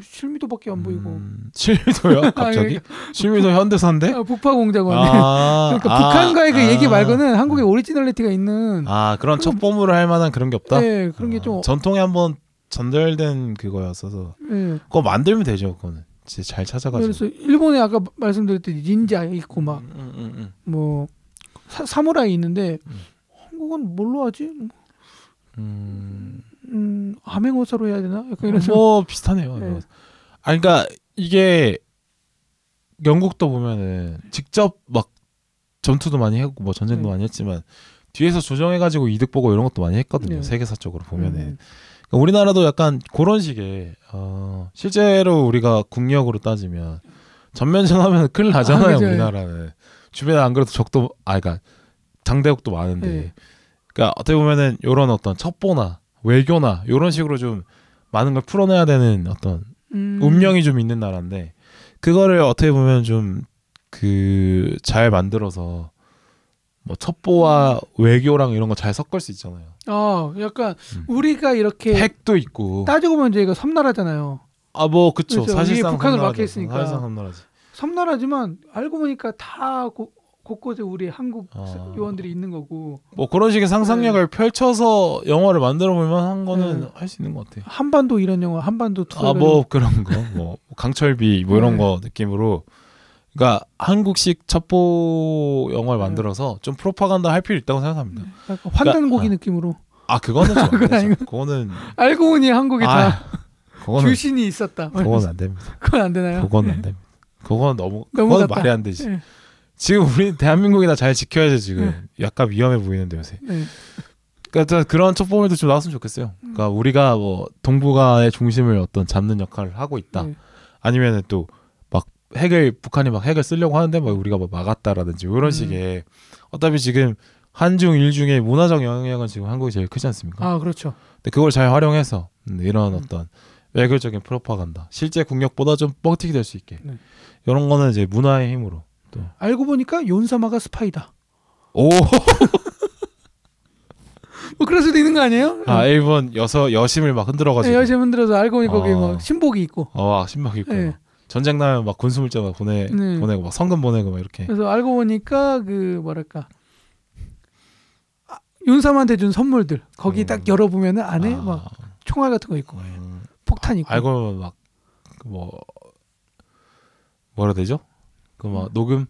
실미도밖에 안 보이고. 음. 실미도요? 갑자기? 아니, 실미도 현대사인데? 아, 북파공작원. 아, 그러니까 아, 북한과의 그 아. 얘기 말고는 한국에 originality가 있는 아 그런 첩보물을 할 만한 그런 게 없다. 네, 그런 게 아, 좀 전통에 한번 전달된 그거였어서 네. 그거 만들면 되죠. 그거는 진짜 잘 찾아가지고. 그래서 일본에 아까 말씀드렸듯이 닌자 있고 막 음, 음, 음, 음. 뭐 사, 사무라이 있는데 음. 한국은 뭘로 하지? 음, 음, 암행어사로 해야 되나? 약간 이런 뭐 비슷하네요. 네. 아 그러니까 이게 영국도 보면은 직접 막 전투도 많이 했고 뭐 전쟁도 네. 많이 했지만 뒤에서 조정해 가지고 이득 보고 이런 것도 많이 했거든요. 네. 세계사적으로 보면은 음. 그러니까 우리나라도 약간 그런 식의 어, 실제로 우리가 국력으로 따지면 전면전 하면 큰일 나잖아요. 아. 우리나라는 주변에 안 그래도 적도 아 그러니까 장대국도 많은데 네. 그러니까 어떻게 보면은 이런 어떤 첩보나 외교나 이런 식으로 좀 많은 걸 풀어내야 되는 어떤 음. 운명이 좀 있는 나라인데 그거를 어떻게 보면 좀 그 잘 만들어서 뭐 첩보와 외교랑 이런 거 잘 섞을 수 있잖아요. 아, 약간 음. 우리가 이렇게 핵도 있고 따지고 보면 저희가 섬나라잖아요. 아 뭐 그쵸 그렇죠. 사실상 섬나라죠. 막혀 있으니까. 사실상 섬나라지. 섬나라지만 알고 보니까 다 곳- 곳곳에 우리 한국 아. 요원들이 있는 거고 뭐 그런 식의 상상력을 펼쳐서 영화를 만들어 볼 만 한 거는 네. 할수 있는 것 같아요. 한반도 이런 영화, 한반도 two. 아뭐 그런 거, 뭐 강철비 뭐 이런 네. 거 느낌으로, 그러니까 한국식 첩보 영화를 네. 만들어서 좀 프로파간다 할 필요 있다고 생각합니다. 약간 환단고기 그러니까- 느낌으로. 아 그거는 좀안 그건 되죠. 아니고. 그거는 알고 보니 한국에 다아 그거는 주신이 있었다. 그건 안 됩니다. 그건 안 되나요? 그건 안 됩니다. 그건 너무 너무 그건. 말이 안 되지. 네. 지금 우리 대한민국이나 잘 지켜야죠 지금. 약간 위험해 보이는데 요새. 네. 그러니까 그런 첩보물도 좀 나왔으면 좋겠어요. 그러니까 우리가 뭐 동북아의 중심을 어떤 잡는 역할을 하고 있다. 네. 아니면은 또 막 핵을 북한이 막 핵을 쓰려고 하는데 뭐 우리가 뭐 막았다라든지 이런 음. 식의 어차피 지금 한중 일중의 문화적 영향은 지금 한국이 제일 크지 않습니까? 아 그렇죠. 근데 그걸 잘 활용해서 음, 이런 음. 어떤 외교적인 프로파간다, 실제 국력보다 좀 뻥튀기 될 수 있게 네. 이런 거는 이제 문화의 힘으로 또 알고 보니까 윤사마가 스파이다. 오, 뭐 그럴 수도 있는 거 아니에요? 아 일본 여서 여심을 막 흔들어가지고 네, 여심 흔들어서 알고 보니 거기 어. 뭐 신복이 있고. 어 신박 있고 네. 전쟁 나면 막 군수물자 막 보내 네. 보내고 막 성금 보내고 막 이렇게 그래서 알고 보니까 그 뭐랄까 아, 윤사마한테 준 선물들 거기 음. 딱 열어보면은 안에 아, 막 총알 같은 거 있고 음, 폭탄 있고. 알고 보면 막뭐 뭐라 되죠? 그 막 녹음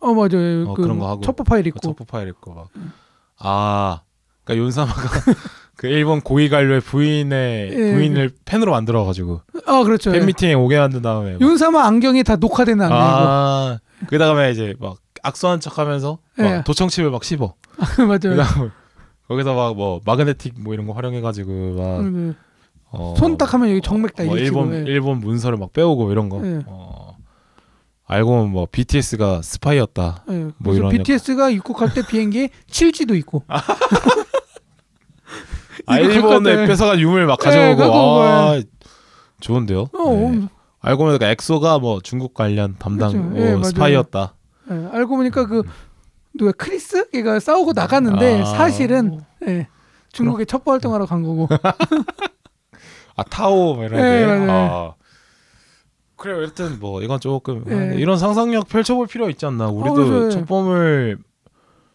어 맞아요. 어, 그 그런 거 하고. 첩보 파일 그 있고. 첩보 파일 있고 막 아. 그러니까 윤사마가 그 일본 고위 관료의 부인의 예, 부인을 팬으로 만들어 가지고 아 그렇죠. 팬 예. 미팅에 오게 만든 다음에 막 윤사마 안경이 다 녹화된 안경이고. 아, 그 다음에 이제 막 악수한 척하면서 막 예. 도청칩을 막 씹어. 맞아요. 그다음 거기서 막 뭐 마그네틱 뭐 이런 거 활용해 가지고 막그 어, 손딱 하면 여기 정맥 다 뭐. 일본 예. 일본 문서를 막 빼오고 이런 거. 예. 어, 알고 보면 뭐 BTS가 스파이였다. 예. 뭐 이런 BTS가 입국할 때 비행기에 칠지도 있고. 아, 일본에 뺏어간 유물 막 예, 가져오고. 갖고 아, 좋은데요. 어, 네. 알고 보니까 엑소가 뭐 중국 관련 담당 그렇죠. 뭐 예. 스파이였다. 예. 알고 보니까 그 누가 크리스 걔가 싸우고 나갔는데 아. 사실은 예. 중국에 첩보 활동하러 간 거고. 아 타오 뭐 이런. 맞아요. 아. 그래 여튼 뭐 이건 조금 예. 아, 이런 상상력 펼쳐볼 필요 있지 않나. 우리도 그래서 예. 첩보물을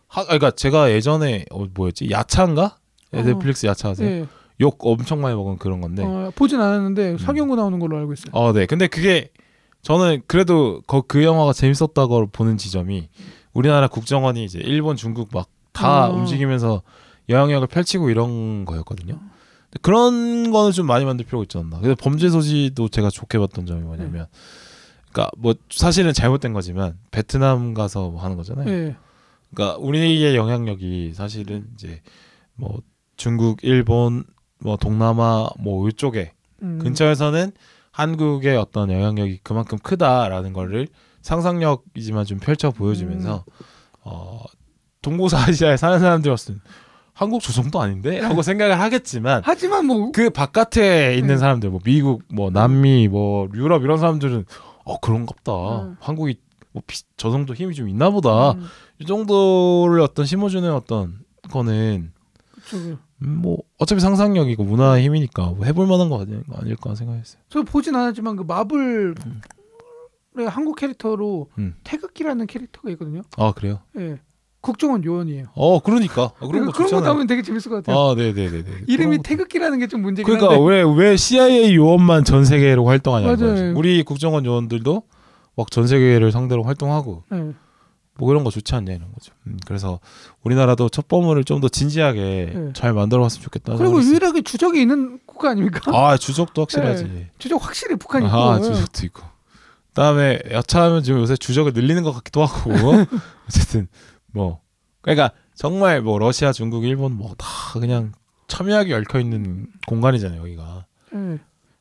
하, 아, 그러니까 제가 예전에 어, 뭐였지 야차인가? 어. 넷플릭스 야차 아세요? 예. 욕 엄청 많이 먹은 그런 건데. 어, 보진 않았는데 음. 서경구 나오는 걸로 알고 있어요. 어, 네. 근데 그게 저는 그래도 거, 그 영화가 재밌었다고 보는 지점이 우리나라 국정원이 이제 일본, 중국 막다 어. 움직이면서 영향력을 펼치고 이런 거였거든요. 그런 거는 좀 많이 만들 필요가 있지 않나. 근데 범죄 소지도 제가 좋게 봤던 점이 뭐냐면, 그러니까 뭐 사실은 잘못된 거지만 베트남 가서 뭐 하는 거잖아요. 예. 그러니까 우리의 영향력이 사실은 이제 뭐 중국, 일본, 뭐 동남아 뭐 이쪽에 음. 근처에서는 한국의 어떤 영향력이 그만큼 크다라는 거를 상상력이지만 좀 펼쳐 보여주면서 어 동고사시아에 사는 사람들이었으면 한국 저 정도 아닌데 라고 생각을 하겠지만 하지만 뭐 그 바깥에 있는 음. 사람들 뭐 미국 뭐 남미 뭐 유럽 이런 사람들은 어 그런갑다 음. 한국이 뭐저 정도 힘이 좀 있나 보다 음, 이 정도를 어떤 심어주는 어떤 거는 그쵸. 음, 뭐 어차피 상상력이고 문화의 힘이니까 뭐 해볼 만한 거 아니- 아닐까 생각했어요. 저 보진 않았지만 그 마블의 한국 캐릭터로 음. 태극기라는 캐릭터가 있거든요. 아 그래요? 예. 국정원 요원이에요. 어 그러니까 아, 그런 거거 그런 거 좋잖아요. 나오면 되게 재밌을 것 같아요. 아 네 네 네 네. 이름이 그런 거- 태극기라는 게 좀 문제긴 그러니까 한데. 왜 왜 CIA 요원만 전 세계로 활동하냐는 맞아요. 거지. 우리 국정원 요원들도 막 전 세계를 상대로 활동하고 예. 뭐 이런 거 좋지 않냐 이런 거죠. 음, 그래서 우리나라도 첩보물을 좀더 진지하게 네. 잘 만들어봤으면 좋겠다. 그리고 유일하게 주적이 있는 국가 아닙니까? 아 주적도 확실하지. 주적 확실히 북한이 있고. 아 예. 주적도 있고. 그다음에 여차하면 지금 요새 주적을 늘리는 것 같기도 하고 어쨌든 뭐 그러니까 정말 뭐 러시아, 중국, 일본 뭐 다 그냥 첨예하게 얽혀 있는 공간이잖아요 여기가. 예.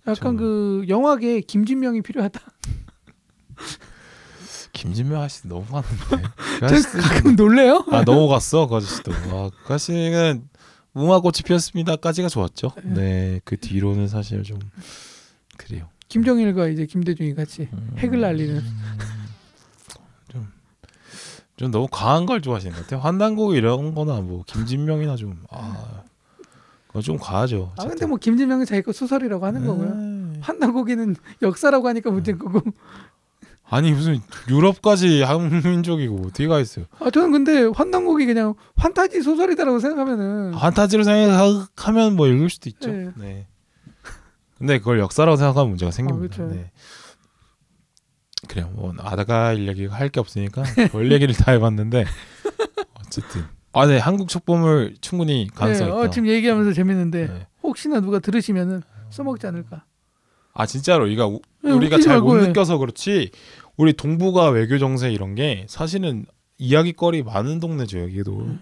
약간 저- 그 영화계 김진명이 필요하다. 김진명 아저씨 너무 갔는데. 그 아저씨 가끔 놀래요. 아 너무 갔어 그 아저씨도. 아, 그 아저씨는 무화꽃이 피었습니다까지가 좋았죠. 네, 그 뒤로는 사실 좀 그래요. 김정일과 이제 김대중이 같이 음. 핵을 날리는. 좀, 좀 너무 과한 걸 좋아하시는 것 같아요. 환단곡 이런 거나 뭐 김진명이나 좀 아, 좀 과하죠. 아 근데 뭐 김진명이 자기 거 소설이라고 하는 거고요. 음. 한나고기는 역사라고 하니까 문제인 거고. 아니 무슨 유럽까지 한민족이고 어디 가 있어요? 아 저는 근데 환단곡이 그냥 환타지 소설이다라고 생각하면은 판타지로 생각하면 뭐 읽을 수도 있죠. 네. 네. 근데 그걸 역사라고 생각하면 문제가 생깁니다. 그렇죠. 네. 그래요. 뭐 아다가 얘기가 할게 없으니까 별 얘기를 다 해봤는데 어쨌든 아, 네 한국 첩보물 충분히 가능성 네, 있다. 어, 지금 얘기하면서 재밌는데 네. 혹시나 누가 들으시면은 써먹지 않을까. 아 진짜로 이가 우, 네, 우리가 잘 못. 느껴서 그렇지 우리 동북아 외교 정세 이런 게 사실은 이야기거리 많은 동네죠 여기도 음.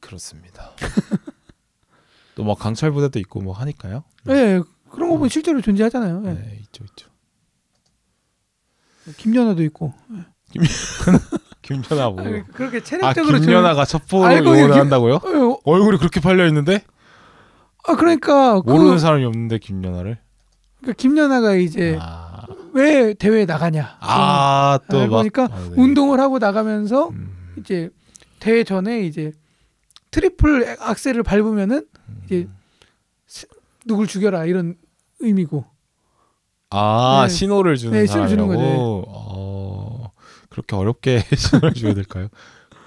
그렇습니다. 또 막 강철 부대도 있고 뭐 하니까요. 네, 그런 거 보면 실제로 존재하잖아요. 네, 네. 있죠 있죠. 김연아도 있고. 김연아 뭐. 아, 그렇게 아 체력적으로 김연아가 첩보를 알고 김- 한다고요? 저- 어, 얼굴이 그렇게 팔려 있는데 아 그러니까 그, 모르는 사람이 없는데 김연아를. 그러니까 김연아가 이제 아, 왜 대회에 나가냐. 아또 알고 막 보니까 아, 네. 운동을 하고 나가면서 음, 이제 대회 전에 이제 트리플 악셀을 밟으면은 이제 누굴 죽여라 이런 의미고. 아 네. 신호를 주는 네, 신호를 주는 사람이라고. 어, 그렇게 어렵게 신호를 줘야 될까요?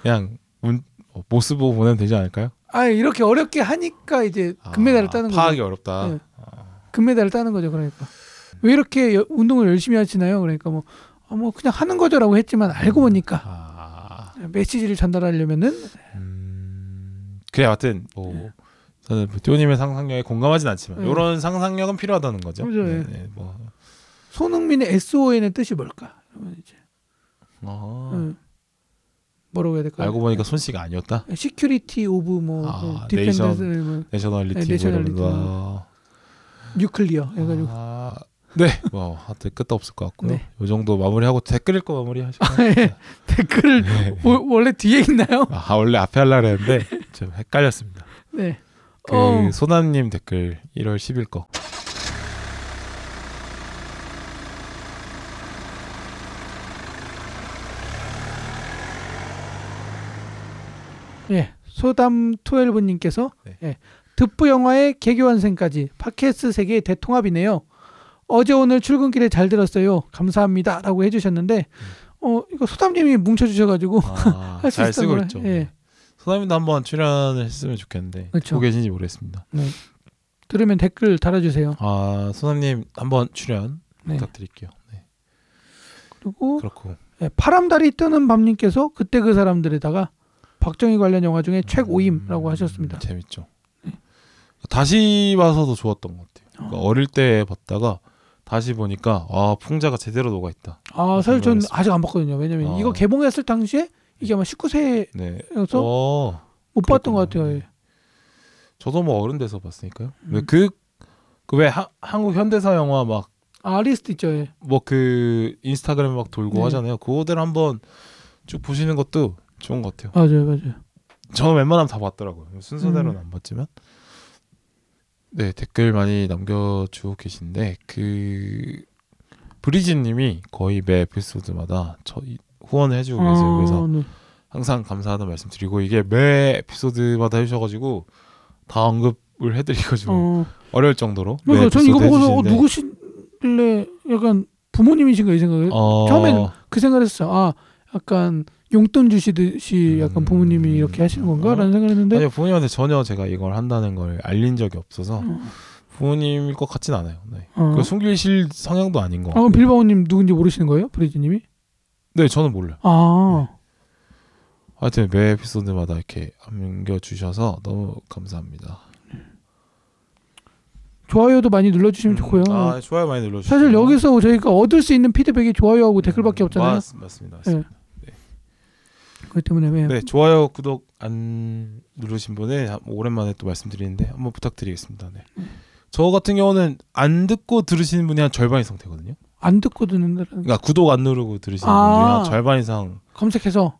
그냥 문, 어, 모스 부호 보내면 되지 않을까요? 아 이렇게 어렵게 하니까 이제 금메달을 아, 따는 거죠. 파악이 어렵다. 네. 금메달을 따는 거죠. 그러니까 왜 이렇게 여- 운동을 열심히 하시나요? 그러니까 뭐, 아, 뭐 그냥 하는 거죠라고 했지만 알고 보니까 아, 메시지를 전달하려면은 음, 그래 하여튼 뭐 저는 뭐 뚀님의 상상력에 공감하진 않지만 네. 이런 상상력은 필요하다는 거죠. 그죠, 예. 네, 네, 뭐. 손흥민의 SON의 뜻이 뭘까? 그러면 이제 어, 음, 뭐라고 해야 될까요? 알고 보니까 손씨가 아니었다. security of 뭐 아, dependence nation. 뭐 nationality. 네, nationality. 뭐 nuclear 해가지고 아, 네, 뭐 하여튼 끝도 없을 것 같고요. 네. 이 정도 마무리하고 댓글 읽고 마무리하실까요? 예. 댓글을 네. 워- 원래 뒤에 있나요? 아 원래 앞에 하려고 했는데 좀 헷갈렸습니다. 네. 그 어. 소나님 댓글 1월 10일 거. 예. 소담 12님께서 네. 예. 듣부 영화의 개교환생까지 팟캐스트 세계의 대통합이네요. 어제 오늘 출근길에 잘 들었어요. 감사합니다라고 해주셨는데 어 이거 소담님이 뭉쳐주셔가지고 아, 할수잘 있었던 쓰고 거라. 소나님도 한번 출연을 했으면 좋겠는데 그렇죠. 듣고 계신지 모르겠습니다. 네. 들으면 댓글 달아주세요. 아 소나님 한번 출연 네. 부탁드릴게요. 네. 그리고 그렇고 예, 파람달이 뜨는 밤님께서 그때 그 사람들에다가 박정희 관련 영화 중에 최고임라고 음, 하셨습니다. 재밌죠. 다시 봐서도 좋았던 것 같아요. 그러니까 어릴 때 봤다가 다시 보니까 아 풍자가 제대로 녹아 있다. 아 사실 전 생각했어요. 아직 안 봤거든요. 왜냐면 아. 이거 개봉했을 당시에 이게 아마 19세여서 네. 못 어, 봤던 것 그랬구나. 같아요. 예. 저도 뭐 어른 돼서 봤으니까요. 음. 그 그 왜 한국 현대사 영화 막아 리스트 있죠. 예. 뭐그 인스타그램 막 돌고 네. 하잖아요. 그거들 한번 쭉 보시는 것도 좋은 것 같아요. 맞아요, 맞아요. 저는 웬만하면 다 봤더라고요. 순서대로는 음. 안 봤지만. 네 댓글 많이 남겨주고 계신데 그 브리지님이 거의 매 에피소드마다 저 후원을 해주고 계세요. 그래서 아, 네. 항상 감사하다는 말씀 드리고 이게 매 에피소드마다 해주셔가지고 다 언급을 해드리가지고 어, 어려울 정도로. 매 그러니까 전 이거 보고서 어, 누구실래 약간 부모님이신가 이 생각을 어, 처음엔 그 생각을 했어요. 아 약간 용돈 주시듯이 약간 음. 부모님이 이렇게 하시는 건가라는 어. 생각을 했는데 아니요 부모님한테 전혀 제가 이걸 한다는 걸 알린 적이 없어서 어. 부모님일 것 같진 않아요. 네. 어. 그 숨기실 성향도 아닌 거. 아, 그럼 빌바오님 누군지 모르시는 거예요, 브리즈님이? 네, 저는 몰라요. 아, 하여튼 매 에피소드마다 이렇게 남겨주셔서 너무 감사합니다. 좋아요도 많이 눌러주시면 좋고요. 아, 좋아요 많이 눌러주세요. 사실 여기서 저희가 얻을 수 있는 피드백이 좋아요하고 댓글밖에 없잖아요. 맞, 맞습니다. 맞습니다. 그렇기 때문에 네. 네, 좋아요, 구독 안 누르신 분에 한- 오랜만에 또 말씀드리는데 한번 부탁드리겠습니다. 네. 저 같은 경우는 안 듣고 들으시는 분이 한 절반 이상 되거든요. 안 듣고 듣는다는 그러니까 구독 안 누르고 들으시는 아. 분이 한 절반 이상 검색해서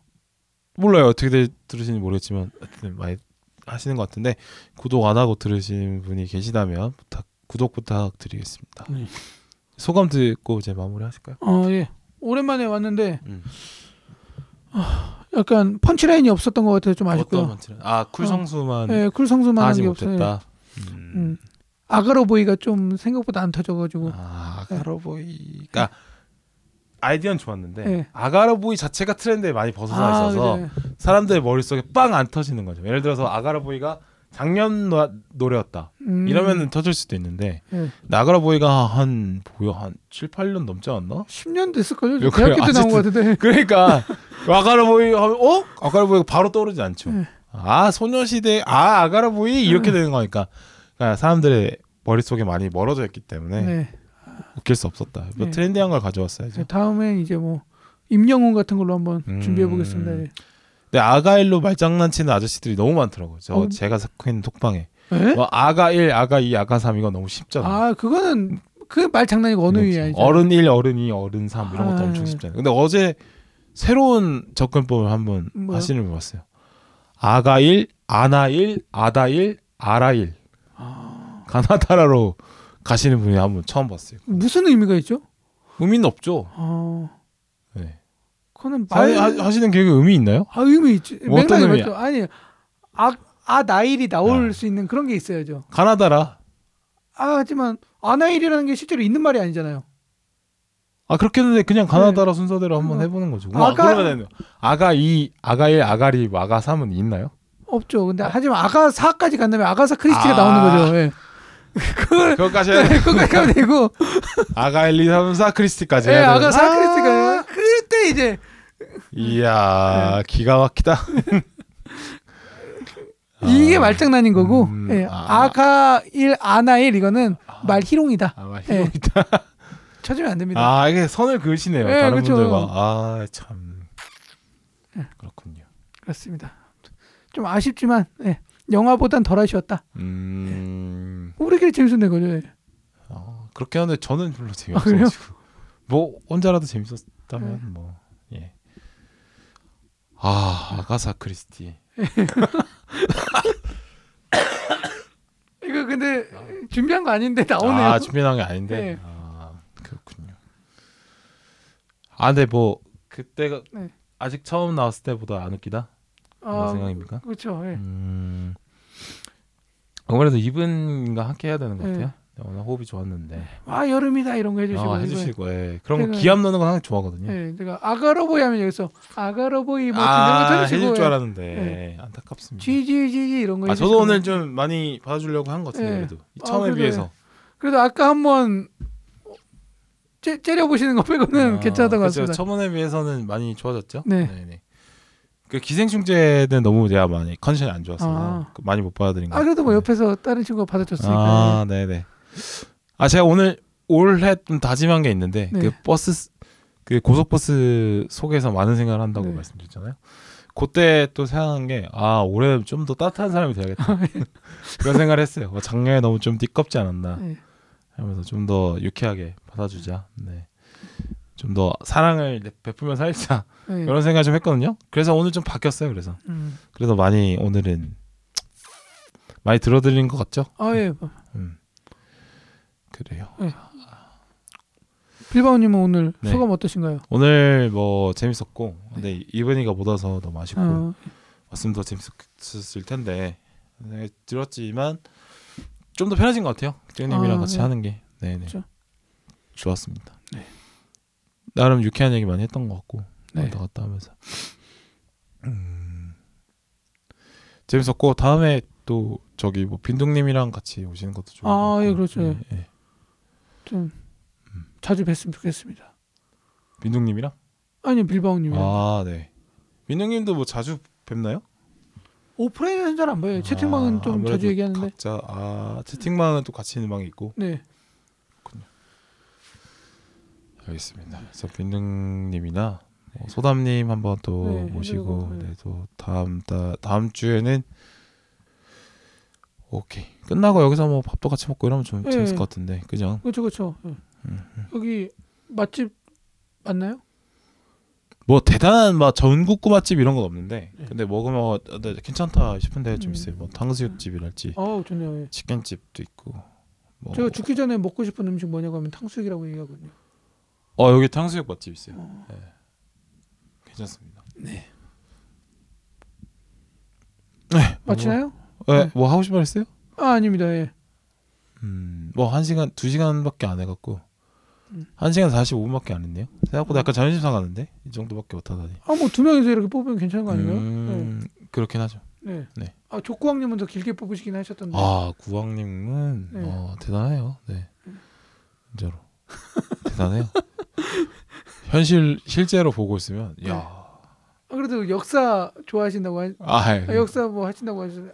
몰라요 어떻게 들, 들으시는지 모르겠지만 하여튼 많이 하시는 것 같은데 구독 안 하고 들으시는 분이 계시다면 부탁 구독 부탁드리겠습니다. 네. 소감 듣고 이제 마무리 하실까요? 어, 예. 오랜만에 왔는데 음. 약간 펀치라인이 없었던 것 같아서 좀 아쉽고요. 어떤 만치는 아 쿨성수만 예, 쿨 성수만 하지 한게 없어요. 못했다. 음. 음. 아가로 보이가 좀 생각보다 안 터져가지고 아 아가로보이가 아이디어는 좋았는데 네. 아가로보이 자체가 트렌드에 많이 벗어나 아, 있어서 그래. 사람들 머릿속에 빵 안 터지는 거죠. 예를 들어서 아가로보이가 작년 노, 노래였다. 음, 이러면 터질 수도 있는데 예. 나가라보이가 한 뭐야 한 7, 8년 넘지 않았나? 10년 됐을걸요. 요, 대학교 그래요. 때 나온 것 같은데. 그러니까 아가라보이 하면 어? 아가라보이가 바로 떠오르지 않죠. 네. 아 소녀시대 아 아가라보이 이렇게 되는 거니까 그러니까 사람들의 머릿속에 많이 멀어져 있기 때문에 네. 웃길 수 없었다. 뭐 네. 트렌디한 걸 가져왔어야죠. 네, 다음엔 이제 뭐 임영웅 같은 걸로 한번 음. 준비해 보겠습니다. 예. 근데 아가일로 말장난치는 아저씨들이 너무 많더라고요. 저 어. 제가 있는 톡방에 예? 뭐 아가 1, 아가 2, 아가 3 이거 너무 쉽잖아요. 아 그거는 그 말 장난이고 어느 위야 이제. 어른 1, 어른 2, 어른 3 이런 것도 아. 엄청 쉽잖아요. 근데 어제 새로운 접근법을 한번 뭐요? 하시는 분 봤어요. 아가 1, 아나 1, 아다 1, 아라 1. 가나다라로 가시는 분이 한번 처음 봤어요. 무슨 의미가 있죠? 의미는 없죠. 어, 네. 그거는 하, 말 하- 하시는 개그 의미 있나요? 아 의미 있지. 뭐 어떤 의미야? 맞죠. 아니 아, 아 나일이 나올 아. 수 있는 그런 게 있어야죠. 가나다라. 아 하지만 아나일이라는 게 실제로 있는 말이 아니잖아요. 아 그렇게 했는데 그냥 가나다라 순서대로 한번 어. 해보는 거죠. 아가- 아가 그러면 아가 2, 아가 1, 아가 리, 아가 3은 있나요? 없죠. 근데 하지만 아가사까지 간다면 아가사 크리스티가 아. 나오는 거죠. 예. 그걸 그것까지 해야. 그거까지 하면 되고 아가 1, 2, 3, 4 크리스티까지 예, 해야 돼. 아가사 크리스티가 그때 이제 이야 기가 막히다. 이게 아. 말장난인 거고 음, 예, 아. 아가 1 아나 1 이거는 말 희롱이다. 아, 막 예. 희롱이다. 쳐주면 안 됩니다. 아 이게 선을 그으시네요. 예, 다른 그쵸. 분들과 아 참 그렇군요. 그렇습니다. 좀 아쉽지만 예, 영화보단 덜 아쉬웠다. 음 우리끼리 재밌었네 거죠. 예. 어, 그렇게 하는데 저는 별로 아? 재미없어가지고 뭐 혼자라도 재밌었다면 네. 뭐 예. 아 아가사 크리스티. 이거 근데 준비한 거 아닌데 나오네요. 아 준비한 게 아닌데. 네. 아 그렇군요. 아 근데 뭐 그때가 네. 아직 처음 나왔을 때보다 안 웃기다 아, 생각입니까? 그렇죠. 예. 음. 아무래도 이분과 함께 해야 되는 것 네. 같아요. 오늘 호흡이 좋았는데. 아 여름이다 이런 거 해주시고 아, 해주시고, 예. 그런 거 제가- 기합 넣는 거 항상 좋아하거든요. 예, 제가 아가로보이 하면 여기서 아가로보이 뭐 아, 이런 거 해줄 쳐주시고 줄 알았는데 네. 안타깝습니다. GGGG 이런 거 아, 저도 해주시고. 오늘 좀 많이 받아주려고 한 것 같은데 네. 그래도 아, 처음에 그래도 비해서. 그래도 아까 한번 째, 째려 보시는 거 빼고는 아, 괜찮았던 것 그쵸. 같습니다. 처음에 비해서는 많이 좋아졌죠. 네. 네네. 그 기생충제는 너무 제가 많이 컨디션이 안 좋아서 아. 그 많이 못 받아들인 것아 그래도 뭐. 옆에서 다른 친구가 받아줬으니까. 아, 네네. 아 제가 오늘 올해 좀 다짐한 게 있는데 네. 그 버스 그 고속버스 속에서 많은 생각을 한다고 네. 말씀드렸잖아요. 그때 또 생각한 게 아 올해 좀 더 따뜻한 사람이 돼야겠다 그런 생각을 했어요. 뭐 작년에 너무 좀 띠껍지 않았나 네. 하면서 좀 더 유쾌하게 받아주자. 네. 좀 더 사랑을 베풀며 살자 네. 이런 생각 좀 했거든요. 그래서 오늘 좀 바뀌었어요. 그래서 음. 그래서 많이 오늘은 많이 들어드린 것 같죠? 아 예. 음. 그래요. 빌바오님은 오늘 네. 소감 어떠신가요? 오늘 뭐 재밌었고 근데 이번이가 못 와서 너무 아쉽고 어, 왔으면 더 재밌었을 텐데 네, 들었지만 좀 더 편해진 것 같아요. 쟁님이랑 아, 같이 네. 하는 게 네네 그렇죠. 좋았습니다. 네. 나름 유쾌한 얘기 많이 했던 것 같고 네. 왔다 갔다 하면서 음, 재밌었고 다음에 또 저기 뭐 빈둥님이랑 같이 오시는 것도 좋고. 아, 예, 그렇죠. 예, 예. 좀 음. 자주 뵀으면 좋겠습니다. 빈둥님이랑? 아니요 빌바오님이 랑 아, 네. 빈둥님도 뭐 자주 뵙나요? 오프라인에서는 잘 안 보여요. 채팅방은 아, 좀 자주 얘기하는데. 각자 아 채팅방은 또 같이 있는 방이 있고. 네. 알겠습니다. 그래서 빈둥님이나 뭐 소담님 한번 또 네, 모시고 네. 네, 또 다음 다, 다음 주에는 오케이 끝나고 여기서 뭐 밥도 같이 먹고 이러면 좀 네. 재밌을 것 같은데 그죠? 그렇죠, 그렇죠. 예. 음, 여기 맛집 맞나요? 뭐 대단한 막 전국구 맛집 이런 건 없는데 네. 근데 먹으면 어, 네, 괜찮다 싶은 데가 좀 음. 있어요. 뭐 탕수육집이랄지 아우 좋네요. 예. 치킨집도 있고. 뭐 제가 죽기 전에 먹고 싶은 음식 뭐냐고 하면 탕수육이라고 얘기하거든요. 어 여기 탕수육 맛집 있어요. 어. 네. 괜찮습니다. 네. 네. 맞히나요? 뭐, 네, 네. 뭐 하고 싶어 했어요? 아 아닙니다. 예. 음, 뭐한 시간 두 시간밖에 안 해갖고 음. 한 시간 45분밖에 안 했네요. 생각보다 약간 자존심 상하는데 이 정도밖에 못하다니. 아뭐 두 명이서 이렇게 뽑으면 괜찮은 거 아닌가요? 음, 그렇긴 하죠. 네. 네. 아 족구왕님은 더 길게 뽑으시긴 하셨던데. 아 구왕님은 네. 어, 대단해요. 네, 진짜로 대단해요. 현실 실제로 보고 있으면 네. 야, 아, 그래도 역사 좋아하신다고 하, 아, 아, 역사 뭐 하신다고 하셨어요.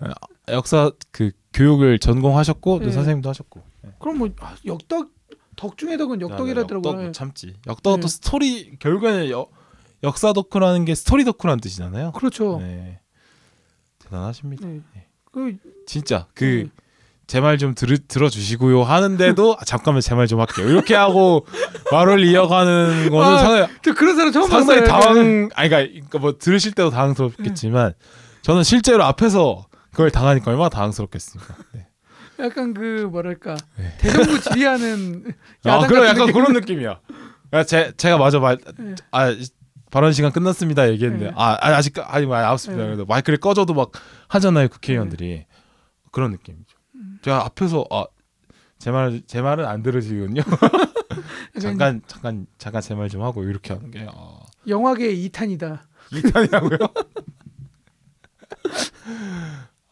역사 그 교육을 전공하셨고 또 네. 선생님도 하셨고. 네. 그럼 뭐 아, 역덕 덕 중에 덕은 역덕 역덕이라더라고요. 못 참지. 역덕은 네. 또 스토리 결국에는 여, 역사 덕후라는 게 스토리 덕후라는 뜻이잖아요. 그렇죠. 네. 대단하십니다. 네. 그 진짜 그 제 말 좀 들어주시고요 하는데도 아, 잠깐만 제 말 좀 할게요. 이렇게 하고 말을 이어가는 거는 아, 상당히, 저 그런 사람 처음 상당히. 당황 아니 그러니까, 그러니까 뭐 들으실 때도 당황스럽겠지만 저는 실제로 앞에서 그걸 당하니까 얼마나 당황스럽겠습니까. 네. 약간 그 뭐랄까 네. 대정부 지휘하는 아, 야당 그런 약간 느낌. 그런 느낌이야. 야, 제 제가 마저 말 네. 아 발언 시간 끝났습니다 얘기했는데 네. 아, 아 아직 아니 뭐 아웃습니다. 네. 그래도 마이크를 꺼줘도 막 하잖아요 국회의원들이 그런 느낌이죠. 음. 제가 앞에서 아 제말 제 말은 안 들으시군요. 잠깐 잠깐 잠깐 제 말 좀 하고 이렇게 하는 게 아, 영화계의 2탄이다. 이탄이라고요?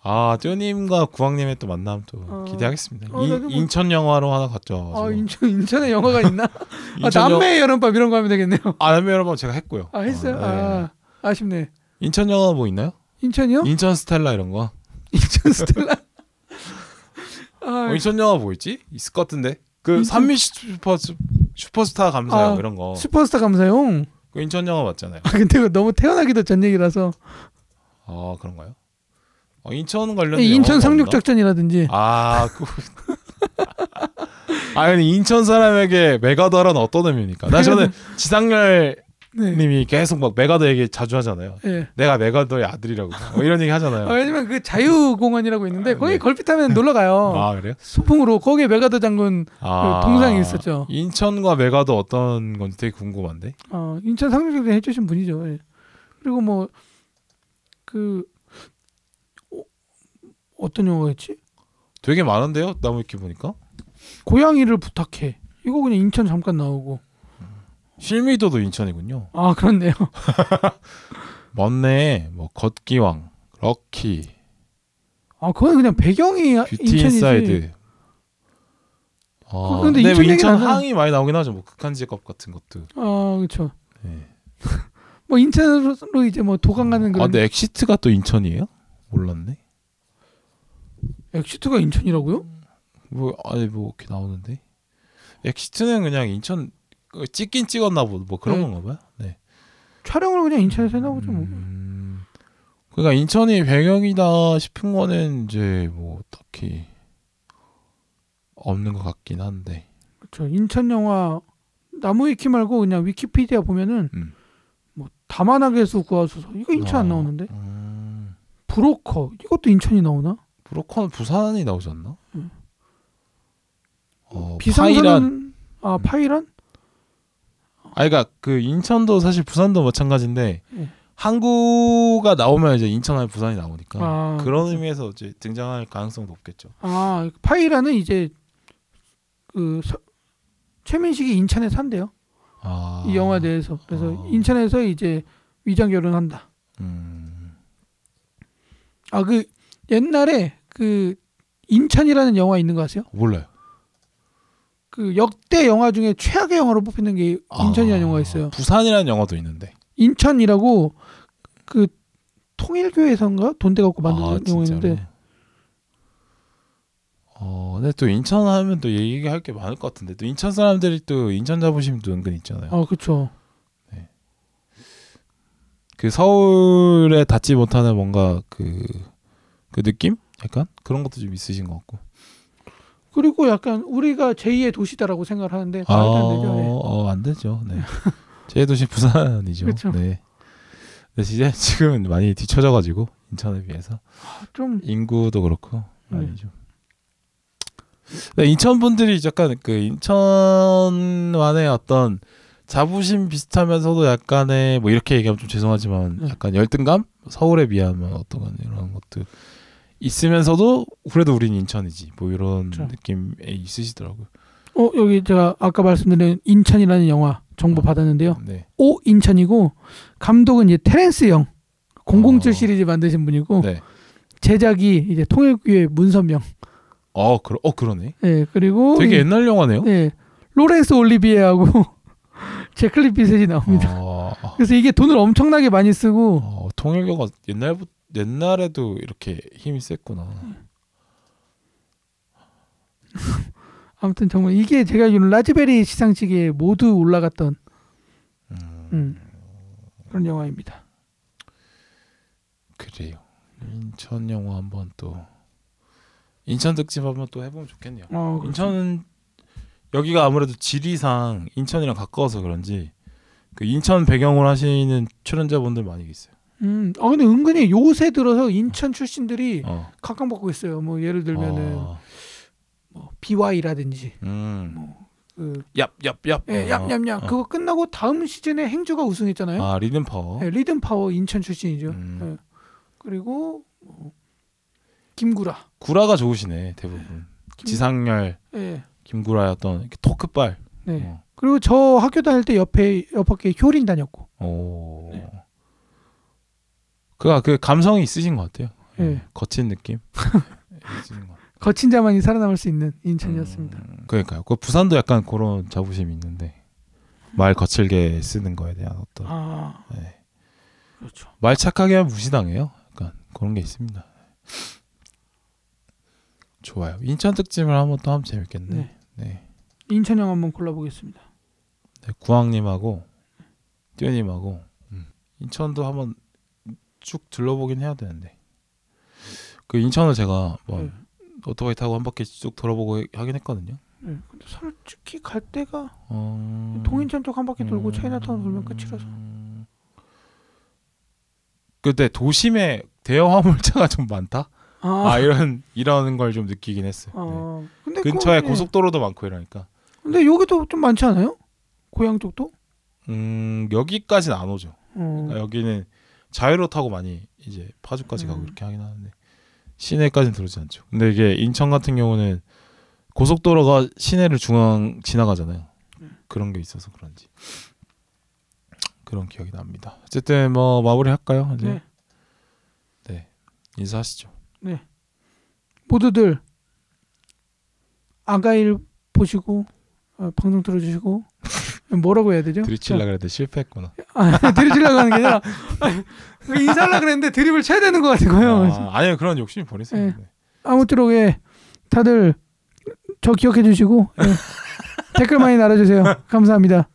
아 쪼님과 구왕님의 또 만남 또 어. 기대하겠습니다. 어, 인- 나도 뭐- 인천 영화로 하나 갔죠. 아 인천 인천에 영화가 있나? 아, 남매의 여름밤 이런 거 하면 되겠네요. 아 남매의 여름밤 제가 했고요. 아 했어요? 어, 네. 아 아쉽네. 인천 영화 뭐 있나요? 인천이요? 인천 스텔라 이런 거. 인천 스텔라. 아, 어, 인천 영화 뭐 있지? 있을 것 같은데. 그 인천- 삼미 슈퍼 슈퍼스타 감사용 아, 이런 거. 슈퍼스타 감사용. 그 인천 영화 맞잖아요. 아 근데 너무 태어나기도 전 얘기라서 아 그런가요? 어, 인천 관련 인천 상륙 작전이라든지 아 그. 아니 인천 사람에게 맥아더란 어떤 의미입니까? 나 저는 지상렬 님이 네. 계속 막 메가더 얘기 자주 하잖아요. 예. 내가 메가더의 아들이라고 뭐 이런 얘기 하잖아요. 아, 왜냐면 그 자유공원이라고 있는데 거기 네. 걸핏하면 놀러 가요. 아 그래요? 소풍으로 거기에 메가더 장군 아, 그 동상이 있었죠. 인천과 메가더 어떤 건지 되게 궁금한데. 어, 인천 상륙작전 해주신 분이죠. 예. 그리고 뭐 그 어, 어떤 영화였지? 되게 많은데요. 나무 이렇게 보니까. 고양이를 부탁해. 이거 그냥 인천 잠깐 나오고. 실미도도 인천이군요. 아 그렇네요. 맞네. 뭐 걷기왕, 럭키, 아 그건 그냥 배경이 뷰티 인천이지. 인사이드. 아, 그- 근데, 근데 뭐 인천 안 항이 많이 나오긴 하죠. 뭐 극한 직업 같은 것도. 아 그렇죠. 네. 뭐 인천으로 이제 뭐 도강 가는 아, 그런. 근데 엑시트가 또 인천이에요? 몰랐네. 엑시트가 인천이라고요? 뭐 아니 뭐 이렇게 나오는데. 엑시트는 그냥 인천 어, 찍긴 찍었나 보다. 뭐 그런 네. 건가 봐요. 네. 촬영을 그냥 인천에서 했나 보죠 뭐. 음, 그러니까 인천이 배경이다 싶은 거는 이제 뭐 딱히 없는 것 같긴 한데. 그렇죠. 인천 영화 나무 위키 말고 그냥 위키피디아 보면은 음. 뭐 다만 악에서 구하소서 이거 인천 안 아, 나오는데 음. 브로커 이것도 인천이 나오나? 브로커는 부산이 나오지 않나? 음. 어, 파이란. 비상선은 아 음. 파이란? 아, 그러니까 그 인천도 사실 부산도 마찬가지인데 예. 항구가 나오면 이제 인천하고 부산이 나오니까 아, 그런 그렇죠. 의미에서 이제 등장할 가능성이 높겠죠. 아 파이란은 이제 그 서, 최민식이 인천에 산대요. 아, 이 영화 내에서 그래서 아. 인천에서 이제 위장 결혼한다. 음, 아그 옛날에 그 인천이라는 영화 있는 거 아세요? 몰라요. 그 역대 영화 중에 최악의 영화로 뽑히는 게 인천이라는 아, 영화가 있어요. 부산이라는 영화도 있는데. 인천이라고 그 통일교회에서인가 돈대 갖고 만든 아, 영화 진짜로? 있는데 어, 근데 또 인천 하면 또 얘기할 게 많을 것 같은데 또 인천 사람들이 또 인천 자부심도 은근 있잖아요. 아 그렇죠. 그 서울에 닿지 못하는 뭔가 그, 그 느낌? 약간 그런 것도 좀 있으신 것 같고. 그리고 약간 우리가 제2의 도시다라고 생각을 하는데 아, 말도 안 되죠. 예. 어, 안 되죠. 네. 제 도시 부산이죠. 그쵸. 네. 근데 이제 지금은 많이 뒤쳐져가지고 인천에 비해서 좀 인구도 그렇고 많이 네. 좀. 근데 인천 분들이 약간 그 인천만의 어떤 자부심 비슷하면서도 약간의 뭐 이렇게 얘기하면 좀 죄송하지만 네. 약간 열등감 서울에 비하면 어떤 이런 것도 있으면서도 그래도 우린 인천이지 뭐 이런 그쵸. 느낌에 있으시더라고요. 어 여기 제가 아까 말씀드린 인천이라는 영화 정보 어. 받았는데요. 네. 오 인천이고 감독은 이제 테렌스 영 007 어. 시리즈 만드신 분이고 네. 제작이 이제 통일교회 문선명. 어, 그러, 어 그러네. 예 그리고 되게 이- 옛날 영화네요. 예 로렌스 올리비에하고 제클리 비셋이 나옵니다. 어, 그래서 이게 돈을 엄청나게 많이 쓰고 어, 통일교가 옛날부 옛날에도 이렇게 힘이 셌구나. 아무튼 정말 이게 제가 알기로는 라즈베리 시상식에 모두 올라갔던 음, 음, 그런 영화입니다. 그래요. 인천 영화 한번 또 인천 특집 한번 또 해보면 좋겠네요. 어, 인천은 여기가 아무래도 지리상 인천이랑 가까워서 그런지 그 인천 배경으로 하시는 출연자분들 많이 계세요. 음, 아 근데 은근히 요새 들어서 인천 출신들이 어. 각광받고 있어요. 뭐 예를 들면은 어, 뭐 비와이라든지 음. 그 얍얍얍. 예, 얌얌얌 어. 그거 끝나고 다음 시즌에 행주가 우승했잖아요. 아 리듬 파워. 예, 리듬 파워 인천 출신이죠. 음. 예. 그리고 뭐, 김구라. 구라가 좋으시네 대부분. 김- 지상렬, 예. 김구라였던 이렇게 토크발. 네. 어. 그리고 저 학교 다닐 때 옆에 옆 학교에 효린 다녔고. 오. 네. 그가 그 감성이 있으신 것 같아요. 예. 거친 느낌. 거친 자만이 살아남을 수 있는 인천이었습니다. 음, 그러니까요. 그 부산도 약간 그런 자부심이 있는데 말 거칠게 쓰는 거에 대한 어떤 아, 네. 그렇죠. 말 착하게 하면 무시당해요. 약간 그런 게 있습니다. 좋아요. 인천 특집을 한번 또 하면 재밌겠네. 네. 네. 인천형 한번 골라보겠습니다. 네, 구왕님하고 띠오님하고 음. 인천도 한번 쭉 둘러보긴 해야 되는데 그 인천을 제가 뭐 네. 오토바이 타고 한 바퀴 쭉 돌아보고 하긴 했거든요. 네. 근데 솔직히 갈 데가 어... 동인천 쪽 한 바퀴 돌고 음. 차이나타운 돌면 끝이라서. 근데 도심에 대형 화물차가 좀 많다. 아, 아, 이런 이런 걸 좀 느끼긴 했어요. 어. 근데 네. 근처에 그- 예. 고속도로도 많고 이러니까. 근데 여기도 좀 많지 않아요? 고향 쪽도? 음 여기까지는 안 오죠. 어. 그러니까 여기는 자유로 타고 많이 이제 파주까지 가고 음. 이렇게 하긴 하는데 시내까지는 들어오지 않죠. 근데 이게 인천 같은 경우는 고속도로가 시내를 중앙 지나가잖아요. 음. 그런 게 있어서 그런지 그런 기억이 납니다. 어쨌든 뭐 마무리 할까요? 이제 네. 네 인사하시죠. 모두들 아가일 보시고 어, 방송 들어주시고 뭐라고 해야 되죠? 들이칠라 그랬는데 실패했구나. 아, 들이치려고 하는 게 아니라 아니, 인사하려고 그랬는데 드립을 쳐야 되는 것 같은 거예요. 아, 아니요 그런 욕심 버리세요. 네. 네. 아무쪼록 예, 다들 저 기억해 주시고 예, 댓글 많이 달아주세요. 감사합니다.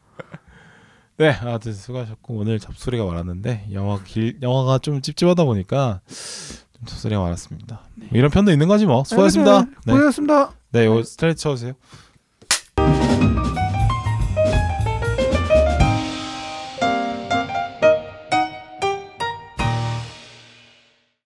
네, 아무튼 수고하셨고 오늘 잡소리가 많았는데 영화 길 영화가 좀 찝찝하다 보니까 좀 잡소리가 많았습니다. 뭐 이런 편도 있는 거지 뭐. 수고하셨습니다. 네, 고생하셨습니다. 네, 요 스트레치 쳐주세요.